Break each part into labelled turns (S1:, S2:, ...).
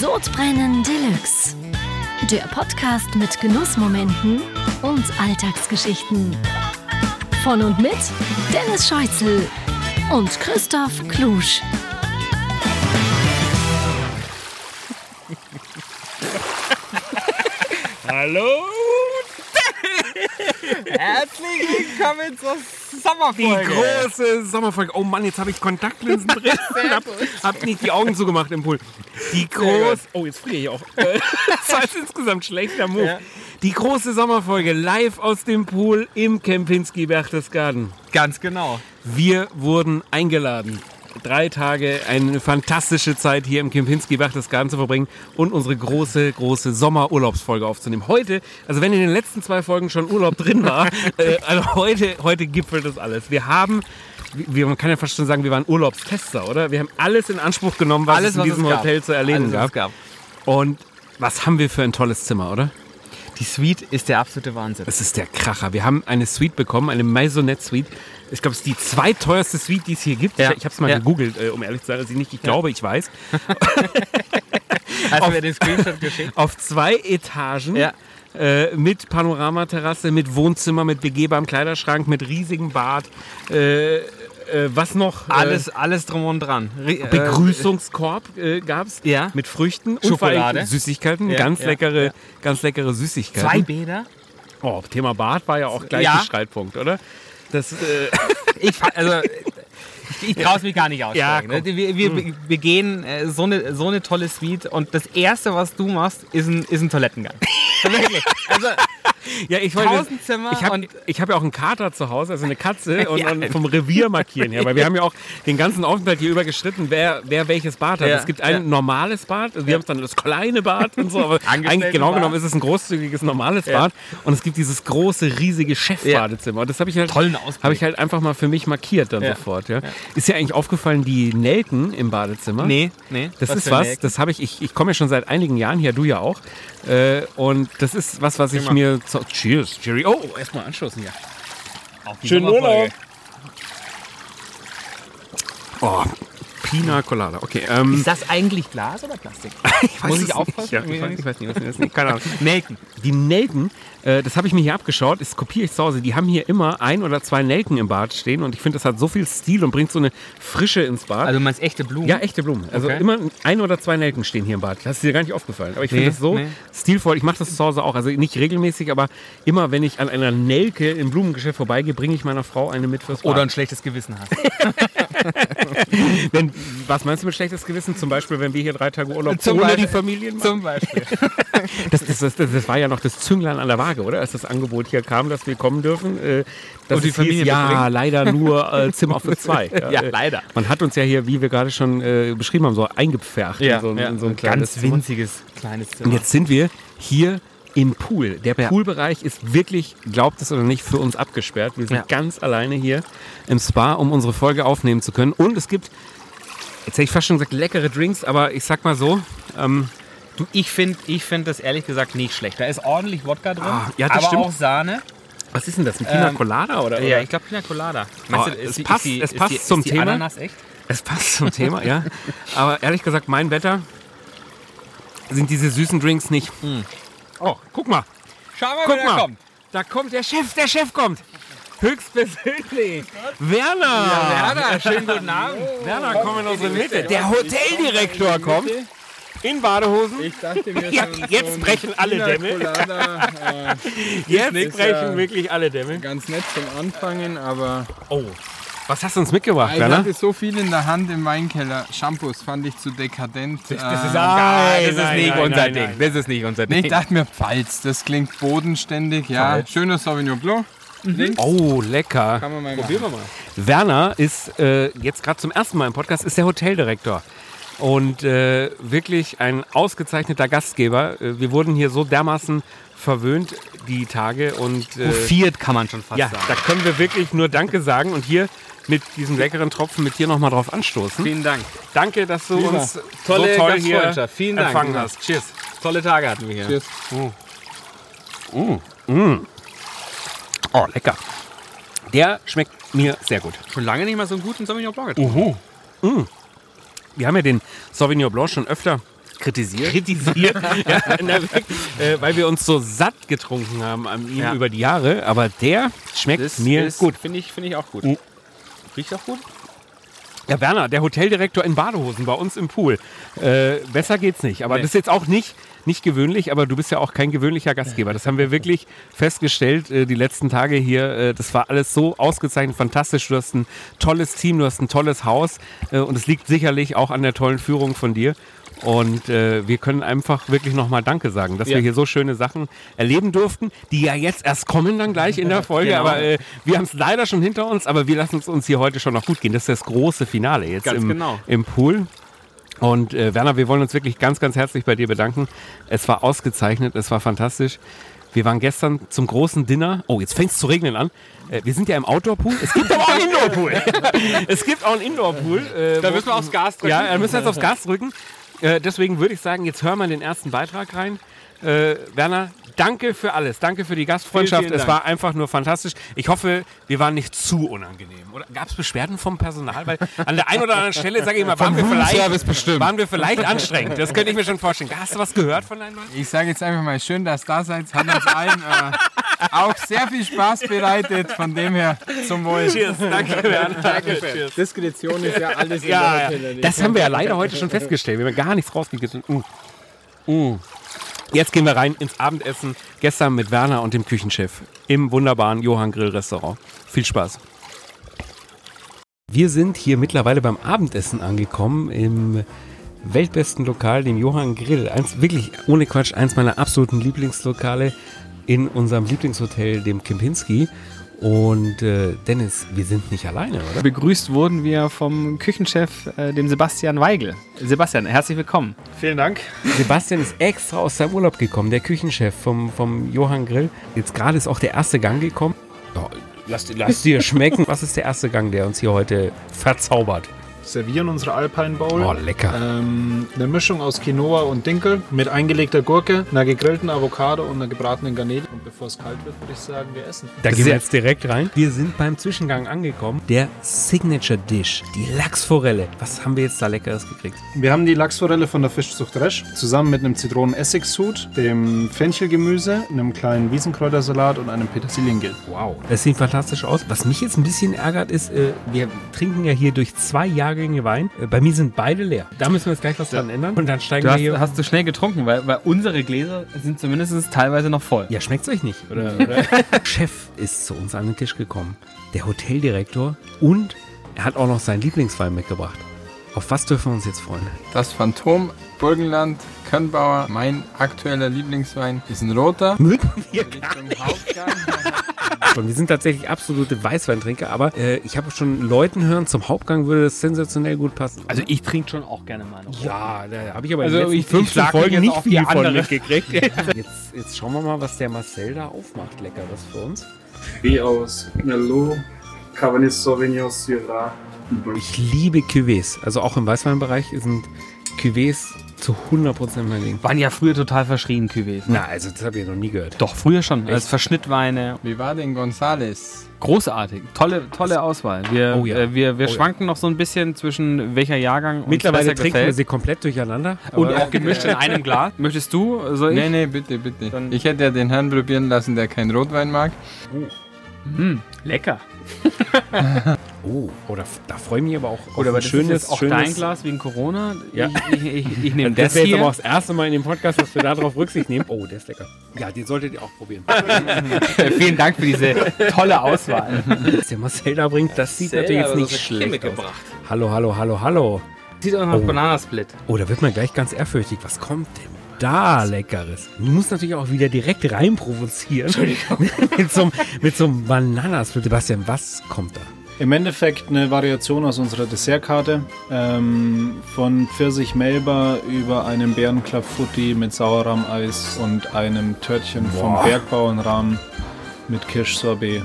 S1: Sodbrennen Deluxe. Der Podcast mit Genussmomenten und Alltagsgeschichten. Von und mit Dennis Scheuzel und Christoph Klusch.
S2: Hallo!
S3: Herzlich willkommen zur
S2: Die
S3: Sommerfolge.
S2: große Sommerfolge. Oh Mann, jetzt habe ich Kontaktlinsen drin. hab, hab nicht die Augen zugemacht im Pool. Die große. Oh, jetzt friere ich auch. Das war jetzt insgesamt schlechter Move.
S3: Ja.
S2: Die große Sommerfolge live aus dem Pool im Kempinski Berchtesgaden.
S3: Ganz genau.
S2: Wir wurden eingeladen. Drei Tage, eine fantastische Zeit hier im Kempinski Berchtesgaden zu verbringen und unsere große, große Sommerurlaubsfolge aufzunehmen. Heute, also wenn in den letzten zwei Folgen schon Urlaub drin war, äh, also heute, heute gipfelt das alles. Wir haben, wir, man kann ja fast schon sagen, wir waren Urlaubstester, oder? Wir haben alles in Anspruch genommen, was
S3: Alles,
S2: es in
S3: was
S2: diesem
S3: es.
S2: Hotel zu erleben
S3: Alles,
S2: gab. Und was haben wir für ein tolles Zimmer, oder?
S3: Die Suite ist der absolute Wahnsinn.
S2: Das ist der Kracher. Wir haben eine Suite bekommen, eine Maisonette Suite. Ich glaube, es ist die zweiteuerste Suite, die es hier gibt.
S3: Ja.
S2: Ich, ich habe es mal
S3: Ja.
S2: gegoogelt, äh, um ehrlich zu sein, ich nicht, ich glaube, ich weiß.
S3: Hast du mir den Screenshot geschickt?
S2: Auf zwei Etagen.
S3: Ja.
S2: Äh, mit Panoramaterrasse, mit Wohnzimmer, mit begehbarem Kleiderschrank, mit riesigem Bad. Äh, äh, was noch? Äh,
S3: Alles, alles drum und dran. Äh,
S2: Begrüßungskorb äh, gab es
S3: Ja.
S2: mit Früchten und
S3: Schokolade.
S2: Süßigkeiten,
S3: Ja,
S2: ganz
S3: ja,
S2: leckere,
S3: ja.
S2: ganz leckere Süßigkeiten.
S3: Zwei Bäder.
S2: Oh, Thema Bad war ja auch gleich ein Streitpunkt, oder? Das, äh,
S3: Ich, also, ich, ich traue es mich gar nicht aussprechen.
S2: Ja,
S3: ne? wir, wir, wir gehen äh, so, eine, so eine tolle Suite und das Erste, was du machst, ist ein, ist ein Toilettengang. Wirklich. Also,
S2: Ja, ich wollte.
S3: Zimmer
S2: Ich habe hab ja auch einen Kater zu Hause, also eine Katze und,
S3: Ja.
S2: und vom Revier markieren her, weil wir haben ja auch den ganzen Aufenthalt hier über gestritten, wer, wer welches Bad hat.
S3: Ja,
S2: Es gibt ein
S3: ja.
S2: normales Bad, also wir haben es dann das kleine Bad und so, aber eigentlich genau
S3: Angestelltenbad.
S2: genommen ist es ein großzügiges normales. Bad und es gibt dieses große, riesige Chefbadezimmer. Und das habe ich halt,
S3: Tollen
S2: habe ich halt einfach mal für mich markiert dann sofort. Ja. Ist ja eigentlich aufgefallen, die Nelken im Badezimmer.
S3: nee, nee.
S2: Das ist
S3: für
S2: was,
S3: Nelken?
S2: das habe ich, ich, ich komme ja schon seit einigen Jahren hier, du ja auch. Äh, und das ist was, was ich
S3: Prima.
S2: mir. Zu, cheers, Jerry. Oh, erstmal anstoßen hier.
S3: Auf die
S2: Schönen
S3: Sommerfolge.
S2: Oh, Pina Colada. Okay, ähm,
S3: Ist das eigentlich Glas oder Plastik?
S2: ich
S3: muss ich
S2: nicht.
S3: aufpassen?
S2: Ja, ich, weiß, ich weiß nicht, was das ist. Keine Ahnung.
S3: Nelken.
S2: Die Nelken, äh, das habe ich mir hier abgeschaut, das kopiere ich zu Hause. Die haben hier immer ein oder zwei Nelken im Bad stehen und ich finde, das hat so viel Stil und bringt so eine Frische ins Bad.
S3: Also du meinst echte Blumen?
S2: ja, echte Blumen. Also
S3: Okay.
S2: immer ein oder zwei Nelken stehen hier im Bad. Das ist dir gar nicht aufgefallen. Aber ich finde
S3: Nee,
S2: das so
S3: nee.
S2: stilvoll. Ich mache das zu Hause auch. Also nicht regelmäßig, aber immer, wenn ich an einer Nelke im Blumengeschäft vorbeigehe, bringe ich meiner Frau eine mit fürs Bad.
S3: Oder ein schlechtes Gewissen hast.
S2: wenn, was meinst du mit schlechtes Gewissen? Zum Beispiel, wenn wir hier drei Tage Urlaub
S3: Zum
S2: ohne
S3: Beispiel.
S2: die Familien machen?
S3: Zum Beispiel.
S2: Das, das, das, das war ja noch das Zünglein an der Waage, oder? Als das Angebot hier kam, dass wir kommen dürfen. Äh,
S3: Und die Familie
S2: hieß, ja, leider nur äh, Zimmer für zwei.
S3: Ja,
S2: äh,
S3: leider.
S2: Man hat uns ja hier, wie wir gerade schon äh, beschrieben haben, so eingepfercht in, so, ein- in so ein kleines
S3: ganz
S2: Zimmer.
S3: winziges kleines
S2: Und
S3: Zimmer.
S2: jetzt sind wir hier im Pool. Der
S3: Ja.
S2: Poolbereich ist wirklich, glaubt es oder nicht, für uns abgesperrt. Wir sind
S3: Ja.
S2: ganz alleine hier im Spa, um unsere Folge aufnehmen zu können. Und es gibt, jetzt hätte ich fast schon gesagt, leckere Drinks, aber ich sag mal so, ähm,
S3: Du, ich finde ich find das ehrlich gesagt nicht schlecht. Da ist ordentlich Wodka drin,
S2: Ah, ja, das
S3: aber
S2: stimmt.
S3: auch Sahne.
S2: was ist denn das? Ein Pina
S3: Ähm,
S2: Colada oder?
S3: Ja, ich glaube Pina Colada.
S2: Oh,
S3: du,
S2: es
S3: die-
S2: passt-
S3: die,
S2: es passt
S3: die,
S2: zum Thema.
S3: Ananas echt?
S2: Es passt zum Thema, ja. Aber ehrlich gesagt, mein Wetter sind diese süßen Drinks nicht. Oh, guck mal.
S3: Schau mal,
S2: Guck mal. Da kommt der Chef, der Chef kommt. Höchstpersönlich. Werner.
S3: Werner, schönen guten Abend.
S2: Werner, komm in unsere Mitte. Der Hoteldirektor kommt. In Badehosen.
S4: Ich dachte mir
S2: Ja,
S4: schon,
S2: jetzt
S4: so
S2: brechen alle Dämme.
S4: Äh,
S2: Jetzt brechen
S4: ja-
S2: wirklich alle Dämme.
S4: ganz nett zum Anfangen, aber
S2: Oh. Was hast du uns mitgebracht,
S4: ich
S2: Werner?
S4: hatte so viel in der Hand im Weinkeller. Shampoos fand ich zu dekadent.
S3: Das ist,
S4: äh,
S3: ah, das ist
S2: nein,
S3: nicht
S2: nein,
S3: unser
S2: nein,
S3: Ding. Das ist nicht unser Ding.
S4: ich dachte mir, Pfalz, das klingt bodenständig. Ja,
S3: Pfalz.
S4: schöner Sauvignon Blanc. Links.
S2: Oh, lecker.
S4: Kann man mal
S3: Probieren wir mal.
S2: Werner ist äh, jetzt gerade zum ersten Mal im Podcast, ist der Hoteldirektor. Und äh, wirklich ein ausgezeichneter Gastgeber. Äh, wir wurden hier so dermaßen verwöhnt die Tage und äh,
S3: Hofiert kann man schon fast
S2: ja,
S3: sagen.
S2: da können wir wirklich nur Danke sagen und hier mit diesem leckeren Tropfen mit dir nochmal drauf anstoßen.
S3: Vielen Dank.
S2: Danke, dass du
S4: Prima.
S2: uns
S3: Tolle
S2: so toll hier.
S3: Vielen Dank.
S2: empfangen hast. Cheers.
S3: Tolle Tage hatten wir hier.
S4: Cheers.
S2: Oh, lecker. Der schmeckt mir sehr gut.
S3: Schon lange nicht mal so einen guten Sauvignon Blanc getrunken.
S2: Wir haben ja den Sauvignon Blanc schon öfter
S3: Kritisiert?
S2: kritisiert, ja, äh, weil wir uns so satt getrunken haben an ihm
S3: Ja.
S2: über die Jahre. Aber der schmeckt mir
S3: ist,
S2: gut.
S3: Finde ich, finde ich auch gut.
S2: Mhm.
S3: Riecht auch gut?
S2: Ja, Werner, der Hoteldirektor in Badehosen bei uns im Pool. Äh, besser geht's nicht. Aber
S3: Nee.
S2: das ist jetzt auch nicht, nicht gewöhnlich, aber du bist ja auch kein gewöhnlicher Gastgeber. Das haben wir wirklich festgestellt äh, die letzten Tage hier. Äh, das war alles so ausgezeichnet, fantastisch. Du hast ein tolles Team, du hast ein tolles Haus äh, und es liegt sicherlich auch an der tollen Führung von dir. Und äh, wir können einfach wirklich nochmal Danke sagen, dass
S3: Ja.
S2: wir hier so schöne Sachen erleben durften, die ja jetzt erst kommen dann gleich in der Folge.
S3: Genau.
S2: Aber äh, wir haben es leider schon hinter uns, aber wir lassen es uns hier heute schon noch gut gehen. Das ist das große Finale jetzt im,
S3: genau.
S2: im Pool. Und äh, Werner, wir wollen uns wirklich ganz, ganz herzlich bei dir bedanken. Es war ausgezeichnet, es war fantastisch. Wir waren gestern zum großen Dinner. Oh, jetzt fängt es zu regnen an. Äh, wir sind ja im Outdoor-Pool. Es gibt aber auch einen Indoor-Pool. es gibt auch einen Indoor-Pool. Äh,
S3: Da müssen wir aufs Gas drücken.
S2: ja, da müssen wir jetzt aufs Gas drücken. Äh, deswegen würde ich sagen, jetzt hören wir in den ersten Beitrag rein. Äh, Werner, danke für alles. Danke für die Gastfreundschaft.
S3: Vielen, vielen
S2: es war einfach nur fantastisch. Ich hoffe, wir waren nicht zu unangenehm. Oder gab es Beschwerden vom Personal? Weil an der einen oder anderen Stelle, sage ich mal, waren wir,
S4: Roomservice
S2: vielleicht,
S4: bestimmt.
S2: waren wir vielleicht anstrengend. Das könnte ich mir schon vorstellen. Hast du was gehört von deinen Leuten?
S4: Ich sage jetzt einfach mal, schön, dass ihr da seid. Hat uns allen äh, auch sehr viel Spaß bereitet. Von dem her zum Wohl.
S2: Cheers. Danke, Werner. Danke. Cheers.
S4: Diskretion ist ja alles in
S2: Ja,
S4: der
S2: ja. Das haben wir ja leider heute schon festgestellt. Wir haben gar nichts rausgegeben. Mm. Mm. Jetzt gehen wir rein ins Abendessen. Gestern mit Werner und dem Küchenchef im wunderbaren Johann Grill Restaurant. Viel Spaß. Wir sind hier mittlerweile beim Abendessen angekommen im weltbesten Lokal, dem Johann Grill. Eins, wirklich ohne Quatsch, eins meiner absoluten Lieblingslokale in unserem Lieblingshotel, dem Kempinski. Und äh, Dennis, wir sind nicht alleine, oder?
S3: Begrüßt wurden wir vom Küchenchef, äh, dem Sebastian Weigel. Sebastian, herzlich willkommen.
S5: Vielen Dank.
S2: Sebastian ist extra aus seinem Urlaub gekommen, der Küchenchef vom, vom Johann Grill. Jetzt gerade ist auch der erste Gang gekommen. Ja, lass, lass dir schmecken. Was ist der erste Gang, der uns hier heute verzaubert?
S5: Servieren unsere Alpine Bowl.
S2: Oh, lecker.
S5: Ähm, eine Mischung aus Quinoa und Dinkel mit eingelegter Gurke, einer gegrillten Avocado und einer gebratenen Garnele. Und bevor es kalt wird, würde ich sagen, wir essen.
S2: Da gehen wir jetzt direkt rein. Wir sind beim Zwischengang angekommen. Der Signature Dish, die Lachsforelle. Was haben wir jetzt da Leckeres gekriegt?
S5: Wir haben die Lachsforelle von der Fischzucht Resch zusammen mit einem Zitronen-Essig-Sud, dem Fenchelgemüse, einem kleinen Wiesenkräutersalat und einem Petersiliengel.
S2: Wow. Das sieht fantastisch aus. Was mich jetzt ein bisschen ärgert, ist, äh, wir trinken ja hier durch zwei Jahrgänge Wein. Äh, bei mir sind beide leer. Da müssen wir jetzt gleich was dran ändern. Und dann steigen
S3: Du
S2: wir
S3: hast,
S2: hier.
S3: hast du schnell getrunken, weil, weil unsere Gläser sind zumindest teilweise noch voll.
S2: Ja, schmeckt's euch nicht? Oder, oder? Chef ist zu uns an den Tisch gekommen. Der Hoteldirektor und er hat auch noch seinen Lieblingswein mitgebracht. Auf was dürfen wir uns jetzt freuen?
S4: Das Phantom Burgenland Könnbauer, mein aktueller Lieblingswein, ist ein roter.
S2: Mögen wir
S4: Hauptgang.
S2: schon. Wir sind tatsächlich absolute Weißweintrinker, aber äh, ich habe schon Leuten hören, zum Hauptgang würde das sensationell gut passen.
S3: Also ich trinke schon auch gerne mal
S2: ja, da habe ich aber
S3: Also
S2: in den letzten 15
S3: ich schlag mich
S2: Folgen nicht viel von
S3: andere.
S2: mitgekriegt. jetzt, jetzt schauen wir mal, was der Marcel da aufmacht. Leckeres für uns.
S6: wie aus Merlot, Cabernet Sauvignon, Syrah.
S2: Ich liebe Cuvées. Also auch im Weißweinbereich sind Cuvées zu 100% mein Ding.
S3: Waren ja früher total verschrien gewesen.
S2: Na, also das habe ich noch nie gehört.
S3: Doch, früher schon. Als Verschnittweine.
S4: Wie war denn Gonzales?
S3: Großartig. Tolle, tolle Auswahl. Wir,
S2: Oh ja.
S3: äh, wir, wir
S2: Oh ja.
S3: schwanken noch so ein bisschen zwischen welcher Jahrgang uns
S2: Mittlerweile trinken wir
S3: gefällt.
S2: sie komplett durcheinander.
S3: Und
S4: Aber-
S3: auch gemischt in einem Glas. Möchtest du? Soll ich?
S4: Nee, nee, bitte, bitte.
S3: Dann-
S4: Ich hätte ja den Herrn probieren lassen, der keinen Rotwein mag.
S3: Hm, lecker.
S2: Oh, oder da freue ich mich aber auch auf
S3: Oder
S2: ein
S3: aber das
S2: schönes,
S3: ist jetzt auch
S2: schönes
S3: dein Glas wegen Corona.
S2: Ja.
S3: Ich, ich, ich, ich nehme
S2: Das
S3: das
S2: wäre jetzt aber auch das erste Mal in dem Podcast, dass wir darauf Rücksicht nehmen. Oh, der ist lecker. Ja, den solltet ihr auch probieren.
S3: Vielen Dank für diese tolle Auswahl.
S2: Was der Marcel da bringt, das sieht natürlich jetzt nicht schlecht aus. Hallo, hallo, hallo, hallo.
S3: Sieht auch nach
S2: Oh.
S3: Bananasplit.
S2: Oh, da wird man gleich ganz ehrfürchtig. Was kommt denn da Leckeres? Du musst natürlich auch wieder direkt rein provozieren. mit, so, einem- mit so einem Bananasplit. Sebastian, was kommt da?
S5: Im Endeffekt eine Variation aus unserer Dessertkarte. Ähm, von Pfirsich Melba über einen Bärenklafutti mit Sauerrahmeis und einem Törtchen
S2: Boah.
S5: vom Bergbauernrahmen mit Kirschsorbet.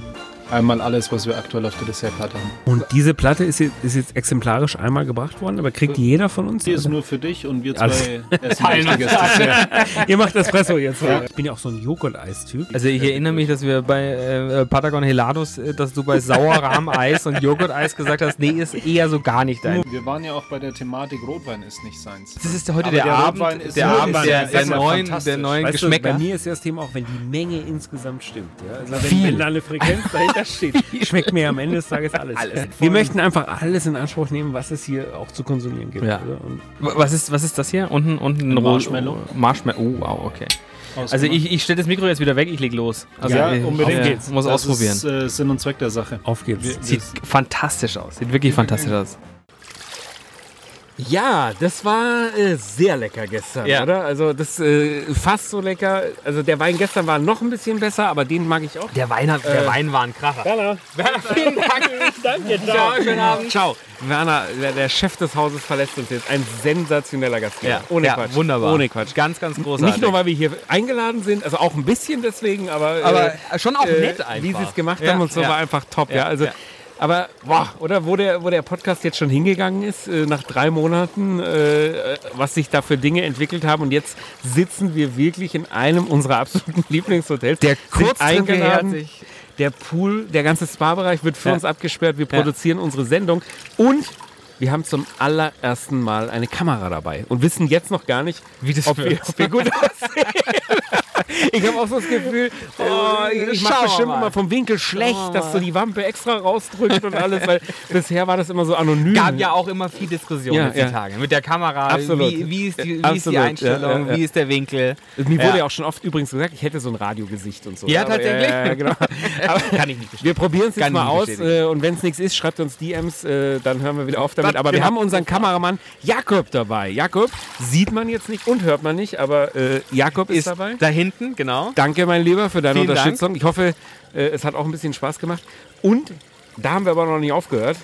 S5: Einmal alles, was wir aktuell auf der Dessertplatte haben.
S2: Und diese Platte ist jetzt, ist jetzt exemplarisch einmal gebracht worden, aber kriegt jeder von uns?
S5: Die ist nur für dich und wir zwei essen Dessert.
S2: Ihr macht Espresso jetzt. oder? Ich bin ja auch so ein Joghurt-Eis-Typ.
S3: Also ich erinnere mich, dass wir bei äh, Patagon Helados, äh, dass du bei Sauerrahmeis und Joghurt-Eis gesagt hast, nee, ist eher so gar nicht dein.
S5: Wir waren ja auch bei der Thematik Rotwein ist nicht seins.
S3: Das ist heute
S5: Aber
S3: der,
S5: der
S3: Abend,
S5: ist
S3: der Abend
S5: ist
S3: der,
S5: ja-
S3: der,
S5: ja
S3: neuen, der neuen
S2: Weißt du,
S3: Geschmäcker.
S2: bei mir ist ja das Thema auch, wenn die Menge insgesamt stimmt. Ja? Also wenn,
S3: Viel.
S2: wenn da eine Frequenz dahinter steht, schmeckt mir am Ende des Tages alles.
S3: Alles.
S2: Wir möchten einfach alles in Anspruch nehmen, was es hier auch zu konsumieren gibt.
S3: Ja.
S2: oder? Und
S3: was, ist, was ist das hier? Unten, unten ein
S5: Marshmallow.
S3: Marshmallow. Oh, wow, okay. Also ich, ich stelle das Mikro jetzt wieder weg, ich leg los. Also
S5: ja,
S3: ich,
S5: unbedingt.
S3: Ich, muss
S5: das
S3: ausprobieren.
S5: ist äh, Sinn und Zweck der Sache.
S2: auf geht's.
S5: Wir-
S3: Sieht fantastisch aus. Sieht wirklich fantastisch aus.
S2: Ja, das war äh, sehr lecker gestern,
S3: Ja.
S2: oder? Also das äh, fast so lecker. Also der Wein gestern war noch ein bisschen besser, aber den mag ich auch.
S3: Der Wein, hat, der Wein war ein Kracher.
S2: Werner,
S3: Vielen Dank.
S2: danke, ciao. schönen Abend. Ciao. Werner, der, der Chef des Hauses verlässt uns jetzt. Ein sensationeller Gastgeber.
S3: Ja,
S2: Ohne
S3: ja,
S2: Quatsch.
S3: Wunderbar.
S2: Ohne Quatsch.
S3: Ganz, ganz großartig.
S2: Nicht nur, weil wir hier eingeladen sind, also auch ein bisschen deswegen, aber,
S3: aber
S2: äh,
S3: schon auch
S2: äh,
S3: nett einfach.
S2: wie sie es gemacht haben und so war einfach top. Ja, also,
S3: ja.
S2: Aber boah, oder wo der, wo der Podcast jetzt schon hingegangen ist, äh, nach drei Monaten, äh, äh, was sich da für Dinge entwickelt haben und jetzt sitzen wir wirklich in einem unserer absoluten Lieblingshotels.
S3: Der hat
S2: eingeladen. Der Pool, der ganze Spa-Bereich wird für
S3: Ja.
S2: uns abgesperrt. Wir
S3: Ja.
S2: produzieren unsere Sendung und wir haben zum allerersten Mal eine Kamera dabei und wissen jetzt noch gar nicht,
S3: Wie das
S2: ob, wir, ob wir gut aussehen. ich habe auch so das Gefühl, oh, ich, ich mache bestimmt
S3: mal.
S2: immer vom Winkel schlecht, dass so die Wampe extra rausdrückt und alles, weil bisher war das immer so anonym.
S3: gab ja auch immer viel Diskussion
S2: Ja,
S3: jetzt
S2: ja.
S3: die Tage. Mit der Kamera,
S2: Absolut.
S3: Wie, wie, ist die, wie ist
S2: Absolut,
S3: die Einstellung,
S2: ja,
S3: wie ist der Winkel.
S2: Mir wurde
S3: Ja.
S2: auch schon oft übrigens gesagt, ich hätte so ein Radiogesicht und so.
S3: Ja, tatsächlich?
S2: Genau.
S3: Kann ich nicht bestätigen.
S2: wir probieren es jetzt mal aus äh, und wenn es nichts ist, schreibt uns DMs, äh, dann hören wir wieder auf damit. Aber wir
S3: genau.
S2: haben unseren Kameramann Jakob dabei. Jakob sieht man jetzt nicht und hört man nicht, aber äh, Jakob ist,
S3: Ist
S2: dabei.
S3: da hinten, genau.
S2: Danke, mein Lieber, für deine
S3: Vielen Dank.
S2: Unterstützung. Ich hoffe, äh, es hat auch ein bisschen Spaß gemacht. Und da haben wir aber noch nicht aufgehört.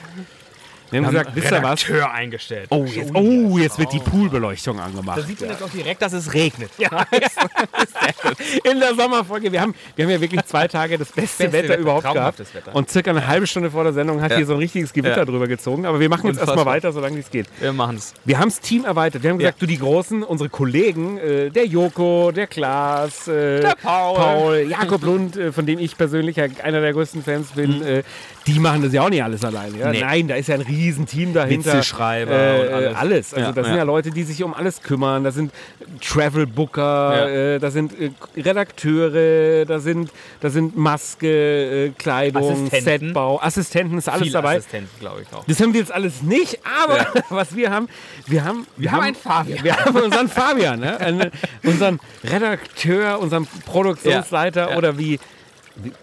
S2: Wir haben gesagt, wisst ihr was?
S3: Redakteur eingestellt.
S2: Oh jetzt, oh, jetzt wird die Poolbeleuchtung angemacht.
S3: Da sieht man jetzt auch direkt, dass es regnet.
S2: in der Sommerfolge. Wir haben, wir haben ja wirklich zwei Tage das beste,
S3: Beste
S2: Wetter,
S3: Wetter,
S2: überhaupt gehabt.
S3: Wetter.
S2: Und circa eine halbe Stunde vor der Sendung hat
S3: Ja.
S2: hier so ein richtiges Gewitter
S3: Ja.
S2: drüber gezogen. Aber wir machen jetzt erstmal weiter, solange es geht.
S3: Wir machen es.
S2: Wir haben das Team erweitert. Wir haben gesagt,
S3: Ja.
S2: du die Großen, unsere Kollegen, äh, der Joko, der Klaas, äh,
S3: Der Paul.
S2: Jakob Lund, äh, von dem ich persönlich ja einer der größten Fans bin, äh, die machen das ja auch nicht alles alleine. Ja?
S3: Nee.
S2: Nein, da ist ja ein Riesenteam dahinter.
S3: Witzeschreiber
S2: äh,
S3: und alles.
S2: alles. Also
S3: Ja,
S2: das sind
S3: ja.
S2: ja Leute, die sich um alles kümmern. Da sind Travel Booker,
S3: Ja.
S2: äh, da sind äh, Redakteure, da sind, da sind Maske, äh, Kleidung,
S3: Assistenten.
S2: Setbau, Assistenten, ist alles
S3: Viel
S2: dabei.
S3: Assistenten, glaube ich auch.
S2: Das haben wir jetzt alles nicht, aber was wir haben, wir haben, wir,
S3: haben einen Fabian.
S2: Wir haben unseren Fabian, ne? Einen, unseren Redakteur, unseren Produktionsleiter
S3: Ja, ja.
S2: oder wie.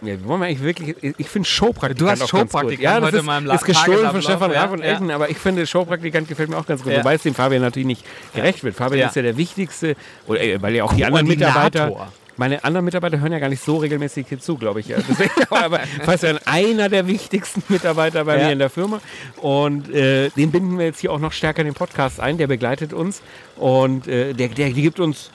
S2: Wie wollen wir eigentlich wirklich, ich finde Showpraktikant
S3: Du hast. Showpraktikant
S2: Ja, das
S3: heute
S2: ist,
S3: La-
S2: ist gestohlen von Stefan
S3: ja,
S2: Raab und
S3: ja.
S2: Elton, aber ich finde Showpraktikant gefällt mir auch ganz gut,
S3: Ja.
S2: wobei es dem Fabian natürlich nicht gerecht wird. Fabian ist ja der wichtigste, oder, äh, weil ja auch die anderen Mitarbeiter, meine anderen Mitarbeiter hören ja gar nicht so regelmäßig hier zu, glaube ich. Deswegen, aber ja einer der wichtigsten Mitarbeiter bei mir in der Firma. Und äh, den binden wir jetzt hier auch noch stärker in den Podcast ein. Der begleitet uns und äh, der, der gibt uns.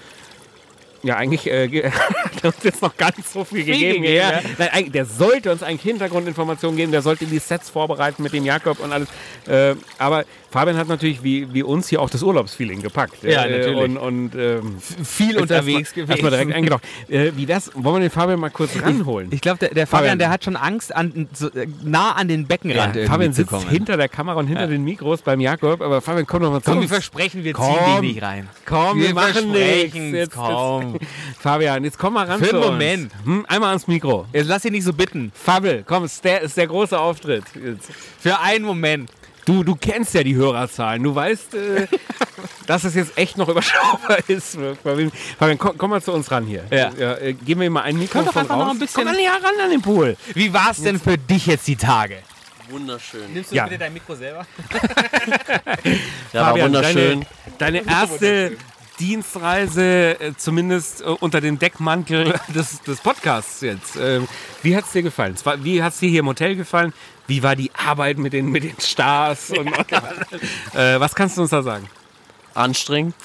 S2: Ja, eigentlich äh, hat uns jetzt noch gar nicht so viel, gegeben.
S3: gegeben,
S2: ja. Nein, der sollte uns eigentlich Hintergrundinformationen geben, der sollte die Sets vorbereiten mit dem Jakob und alles. Äh, aber Fabian hat natürlich wie, wie uns hier auch das Urlaubsfeeling gepackt.
S3: Ja,
S2: Äh,
S3: natürlich.
S2: Und, und ähm,
S3: Viel unterwegs
S2: erstmal, erstmal direkt eingetaucht. Äh, wie das? Wollen wir den Fabian mal kurz ranholen?
S3: Ich glaube, der, der Fabian,
S2: Fabian.
S3: der hat schon Angst, an, so, äh, nah an den Beckenrand
S2: ja, Fabian sitzt
S3: kommen.
S2: hinter der Kamera und hinter den Mikros beim Jakob, aber Fabian, komm doch mal zu
S3: Komm, wir versprechen, wir
S2: Komm.
S3: ziehen dich nicht rein.
S2: Komm, wir,
S3: Wir
S2: machen nichts.
S3: komm.
S2: Jetzt, Fabian, jetzt komm mal ran
S3: Für einen. Moment.
S2: Hm, einmal ans Mikro.
S3: Jetzt lass dich nicht so bitten.
S2: Fabel, komm, ist der, ist der große Auftritt. Jetzt.
S3: Für einen Moment.
S2: Du, du kennst ja die Hörerzahlen. Du weißt, äh, dass es jetzt echt noch überschaubar ist. Fabian, komm, komm mal zu uns ran hier.
S3: Ja.
S2: äh, geben wir ihm mal ein Mikrofon
S3: doch einfach
S2: raus.
S3: noch ein bisschen-
S2: Komm mal näher ran an den Pool.
S3: Wie war es denn für dich jetzt die Tage?
S7: Wunderschön.
S3: Nimmst du
S2: Ja.
S3: bitte dein Mikro selber?
S7: Ja, war
S2: Fabian,
S7: wunderschön.
S2: Deine, deine erste Dienstreise, äh, zumindest äh, unter dem Deckmantel des, des Podcasts jetzt. Ähm, wie hat es dir gefallen? Wie hat es dir hier im Hotel gefallen? Wie war die Arbeit mit den, mit den Stars? Und, äh, was kannst du uns da sagen?
S7: Anstrengend.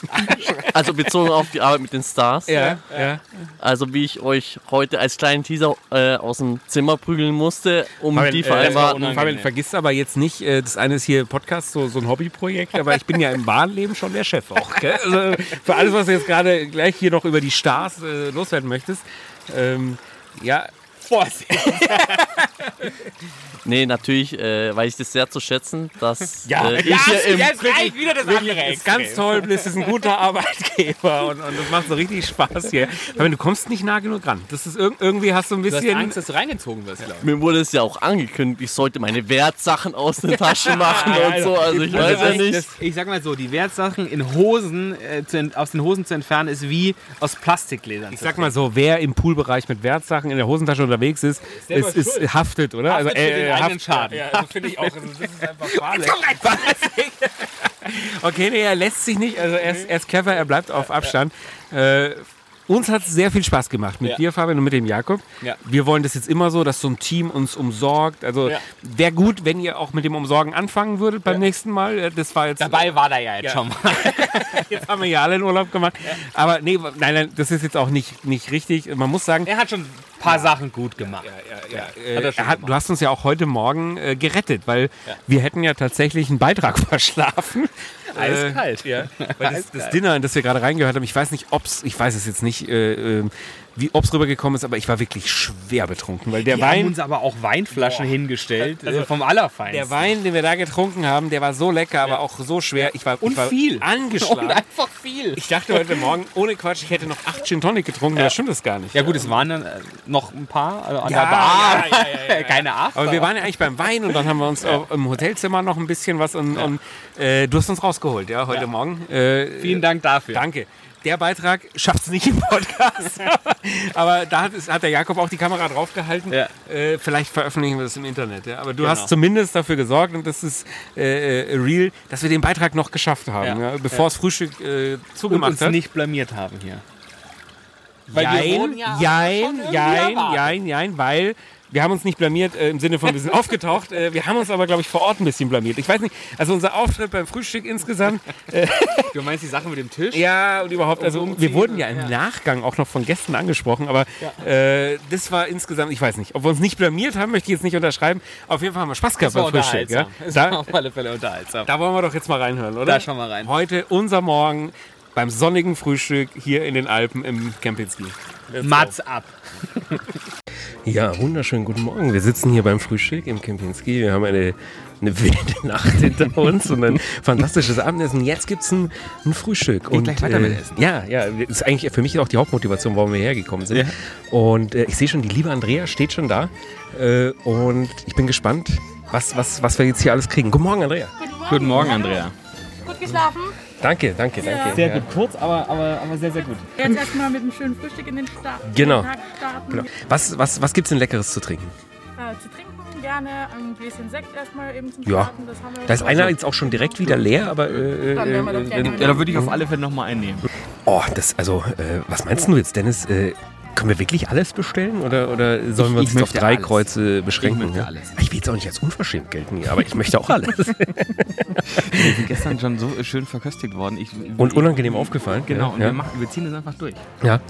S7: Also bezogen auf die Arbeit mit den Stars.
S2: Ja, ja.
S7: Also wie ich euch heute als kleinen Teaser äh, aus dem Zimmer prügeln musste, um die
S2: äh,
S7: vereinbarten...
S2: Fabian, vergiss aber jetzt nicht, äh, das eine ist hier Podcast, so, so ein Hobbyprojekt, aber ich bin ja im Bahnleben schon der Chef auch. Gell? Also für alles, was du jetzt gerade gleich hier noch über die Stars äh, loswerden möchtest, ähm, ja,
S3: Vorsicht.
S7: Nee, natürlich äh, weiß ich das sehr zu schätzen, dass
S2: Ja,
S7: äh, ich
S2: ja,
S7: hier im...
S3: Jetzt reicht wieder das andere
S2: ist ganz toll, Bliss ist ein guter Arbeitgeber und, und das macht so richtig Spaß hier. Aber du kommst nicht nah genug ran. Das ist irg irgendwie hast du ein
S3: Du hast
S2: bisschen.
S3: Angst, dass du reingezogen wirst, glaube ich.
S7: Mir wurde es ja auch angekündigt, ich sollte meine Wertsachen aus den Taschen machen und so. Also ich weiß ja nicht.
S3: Ich sag mal so, die Wertsachen in Hosen, äh, zu, aus den Hosen zu entfernen, ist wie aus Plastikgläsern.
S2: Ich sag mal so, wer im Poolbereich mit Wertsachen in der Hosentasche unterwegs ist, ist, ist, haftet, oder?
S3: Haftet für den eigenen
S2: haft-
S3: Schaden.
S2: Ja, also finde ich auch. Also das ist einfach fahrlässig. okay, nee, er lässt sich nicht. Also er ist, er ist clever, er bleibt auf Abstand. Äh, uns hat es sehr viel Spaß gemacht mit
S3: Ja.
S2: dir, Fabian, und mit dem Jakob.
S3: Ja.
S2: Wir wollen das jetzt immer so, dass so ein Team uns umsorgt. Also
S3: Ja.
S2: wäre gut, wenn ihr auch mit dem Umsorgen anfangen würdet beim nächsten Mal. Äh, Das war jetzt
S3: Dabei war der ja jetzt schon mal.
S2: jetzt haben wir ja alle in Urlaub gemacht. Aber nee, nein, nein, das ist jetzt auch nicht, nicht richtig. Man muss sagen,
S3: Er hat schon ein paar Sachen gut gemacht. Hat
S2: äh,
S3: er
S2: hat,
S3: gemacht.
S2: du hast uns ja auch heute Morgen äh, gerettet, weil wir hätten ja tatsächlich einen Beitrag verschlafen.
S3: Eiskalt.
S2: Äh, ja, weil das, das Dinner, in das wir gerade reingehört haben, ich weiß nicht, ob's, ich weiß es jetzt nicht, äh, äh, wie ob's rübergekommen ist, aber ich war wirklich schwer betrunken, weil der
S3: Wir haben
S2: Wein,
S3: uns aber auch Weinflaschen hingestellt, also vom Allerfeinsten.
S2: der Wein, den wir da getrunken haben, der war so lecker, aber auch so schwer. Ich war,
S3: Und
S2: ich war
S3: viel.
S2: angeschlagen.
S3: Und einfach viel.
S2: Ich dachte heute Morgen, ohne Quatsch, ich hätte noch acht Gin Tonic getrunken, aber das stimmt das gar nicht.
S3: Ja gut, es waren dann äh, noch ein paar also an
S2: Ja,
S3: der Bar.
S2: ja, ja, ja, ja.
S3: Keine acht.
S2: Aber wir waren ja eigentlich beim Wein und dann haben wir uns auch im Hotelzimmer noch ein bisschen was und, und äh, du hast uns rausgeholt, ja, heute Morgen. Äh,
S3: Vielen Dank dafür.
S2: Danke. Der Beitrag schafft es nicht im Podcast. Aber da hat, hat der Jakob auch die Kamera draufgehalten.
S3: Ja.
S2: Äh, vielleicht veröffentlichen wir das im Internet. Ja? Aber du
S3: Genau.
S2: hast zumindest dafür gesorgt, und das ist äh, äh, real, dass wir den Beitrag noch geschafft haben.
S3: Ja.
S2: Bevor das Frühstück äh,
S3: Und
S2: zugemacht
S3: uns
S2: hat.
S3: nicht blamiert haben hier. wir
S2: Jein, jein, jein, jein, jein, weil wir haben uns nicht blamiert äh, im Sinne von, wir sind aufgetaucht. Äh, wir haben uns aber, glaube ich, vor Ort ein bisschen blamiert. Ich weiß nicht, also unser Auftritt beim Frühstück insgesamt,
S3: Du meinst die Sache mit dem Tisch?
S2: ja und überhaupt, also
S3: Umziehen,
S2: wir wurden ja im
S3: ja.
S2: Nachgang auch noch von Gästen angesprochen, aber äh, das war insgesamt, ich weiß nicht, ob wir uns nicht blamiert haben, möchte ich jetzt nicht unterschreiben. Auf jeden Fall haben wir Spaß gehabt beim Frühstück. Ja? Da,
S3: auf alle Fälle unterhaltsam.
S2: da wollen wir doch jetzt mal reinhören, oder?
S3: Da schauen wir rein.
S2: Heute unser Morgen beim sonnigen Frühstück hier in den Alpen im Kempinski.
S3: Mats ab.
S2: Ja, wunderschönen guten Morgen. Wir sitzen hier beim Frühstück im Kempinski. Wir haben eine, eine wilde Nacht hinter uns und ein fantastisches Abendessen. Jetzt gibt es ein, ein Frühstück. und,
S3: gleich weiter mit Essen.
S2: Ja, ja, das ist eigentlich für mich auch die Hauptmotivation, warum wir hergekommen sind. Und äh, ich sehe schon, die liebe Andrea steht schon da. Äh, und ich bin gespannt, was, was, was wir jetzt hier alles kriegen. Guten Morgen, Andrea.
S3: Guten Morgen, Andrea.
S8: Gut geschlafen?
S2: Danke, danke, danke.
S3: Sehr
S2: Ja.
S3: gut, kurz, aber, aber, aber sehr, sehr gut.
S8: Jetzt erstmal mit einem schönen Frühstück in den, Start,
S2: Genau.
S8: starten.
S2: Genau. Was, was, was gibt es denn Leckeres zu trinken?
S8: Äh, zu trinken gerne ein Gläschen Sekt erstmal eben zum
S2: Ja.
S8: Starten. Das haben wir
S2: Da ist einer jetzt auch schon direkt wieder leer, aber. Äh,
S8: Dann werden wir doch
S2: äh,
S8: gerne
S2: wenn-
S3: Ja, da würde ich auf alle Fälle nochmal einnehmen.
S2: Oh, das, also, äh, was meinst du jetzt, Dennis? Äh, können wir wirklich alles bestellen oder, oder sollen wir
S3: Ich-
S2: uns
S3: ich
S2: jetzt auf drei
S3: alles.
S2: Kreuze beschränken?
S3: Ich möchte
S2: ja?
S3: alles.
S2: Ich will jetzt auch nicht als unverschämt gelten hier, aber ich möchte auch alles.
S3: Wir sind gestern schon so schön verköstigt worden. Ich,
S2: Und unangenehm aufgefallen.
S3: Genau, und
S2: ja.
S3: wir, machen, wir ziehen das einfach durch.
S2: ja.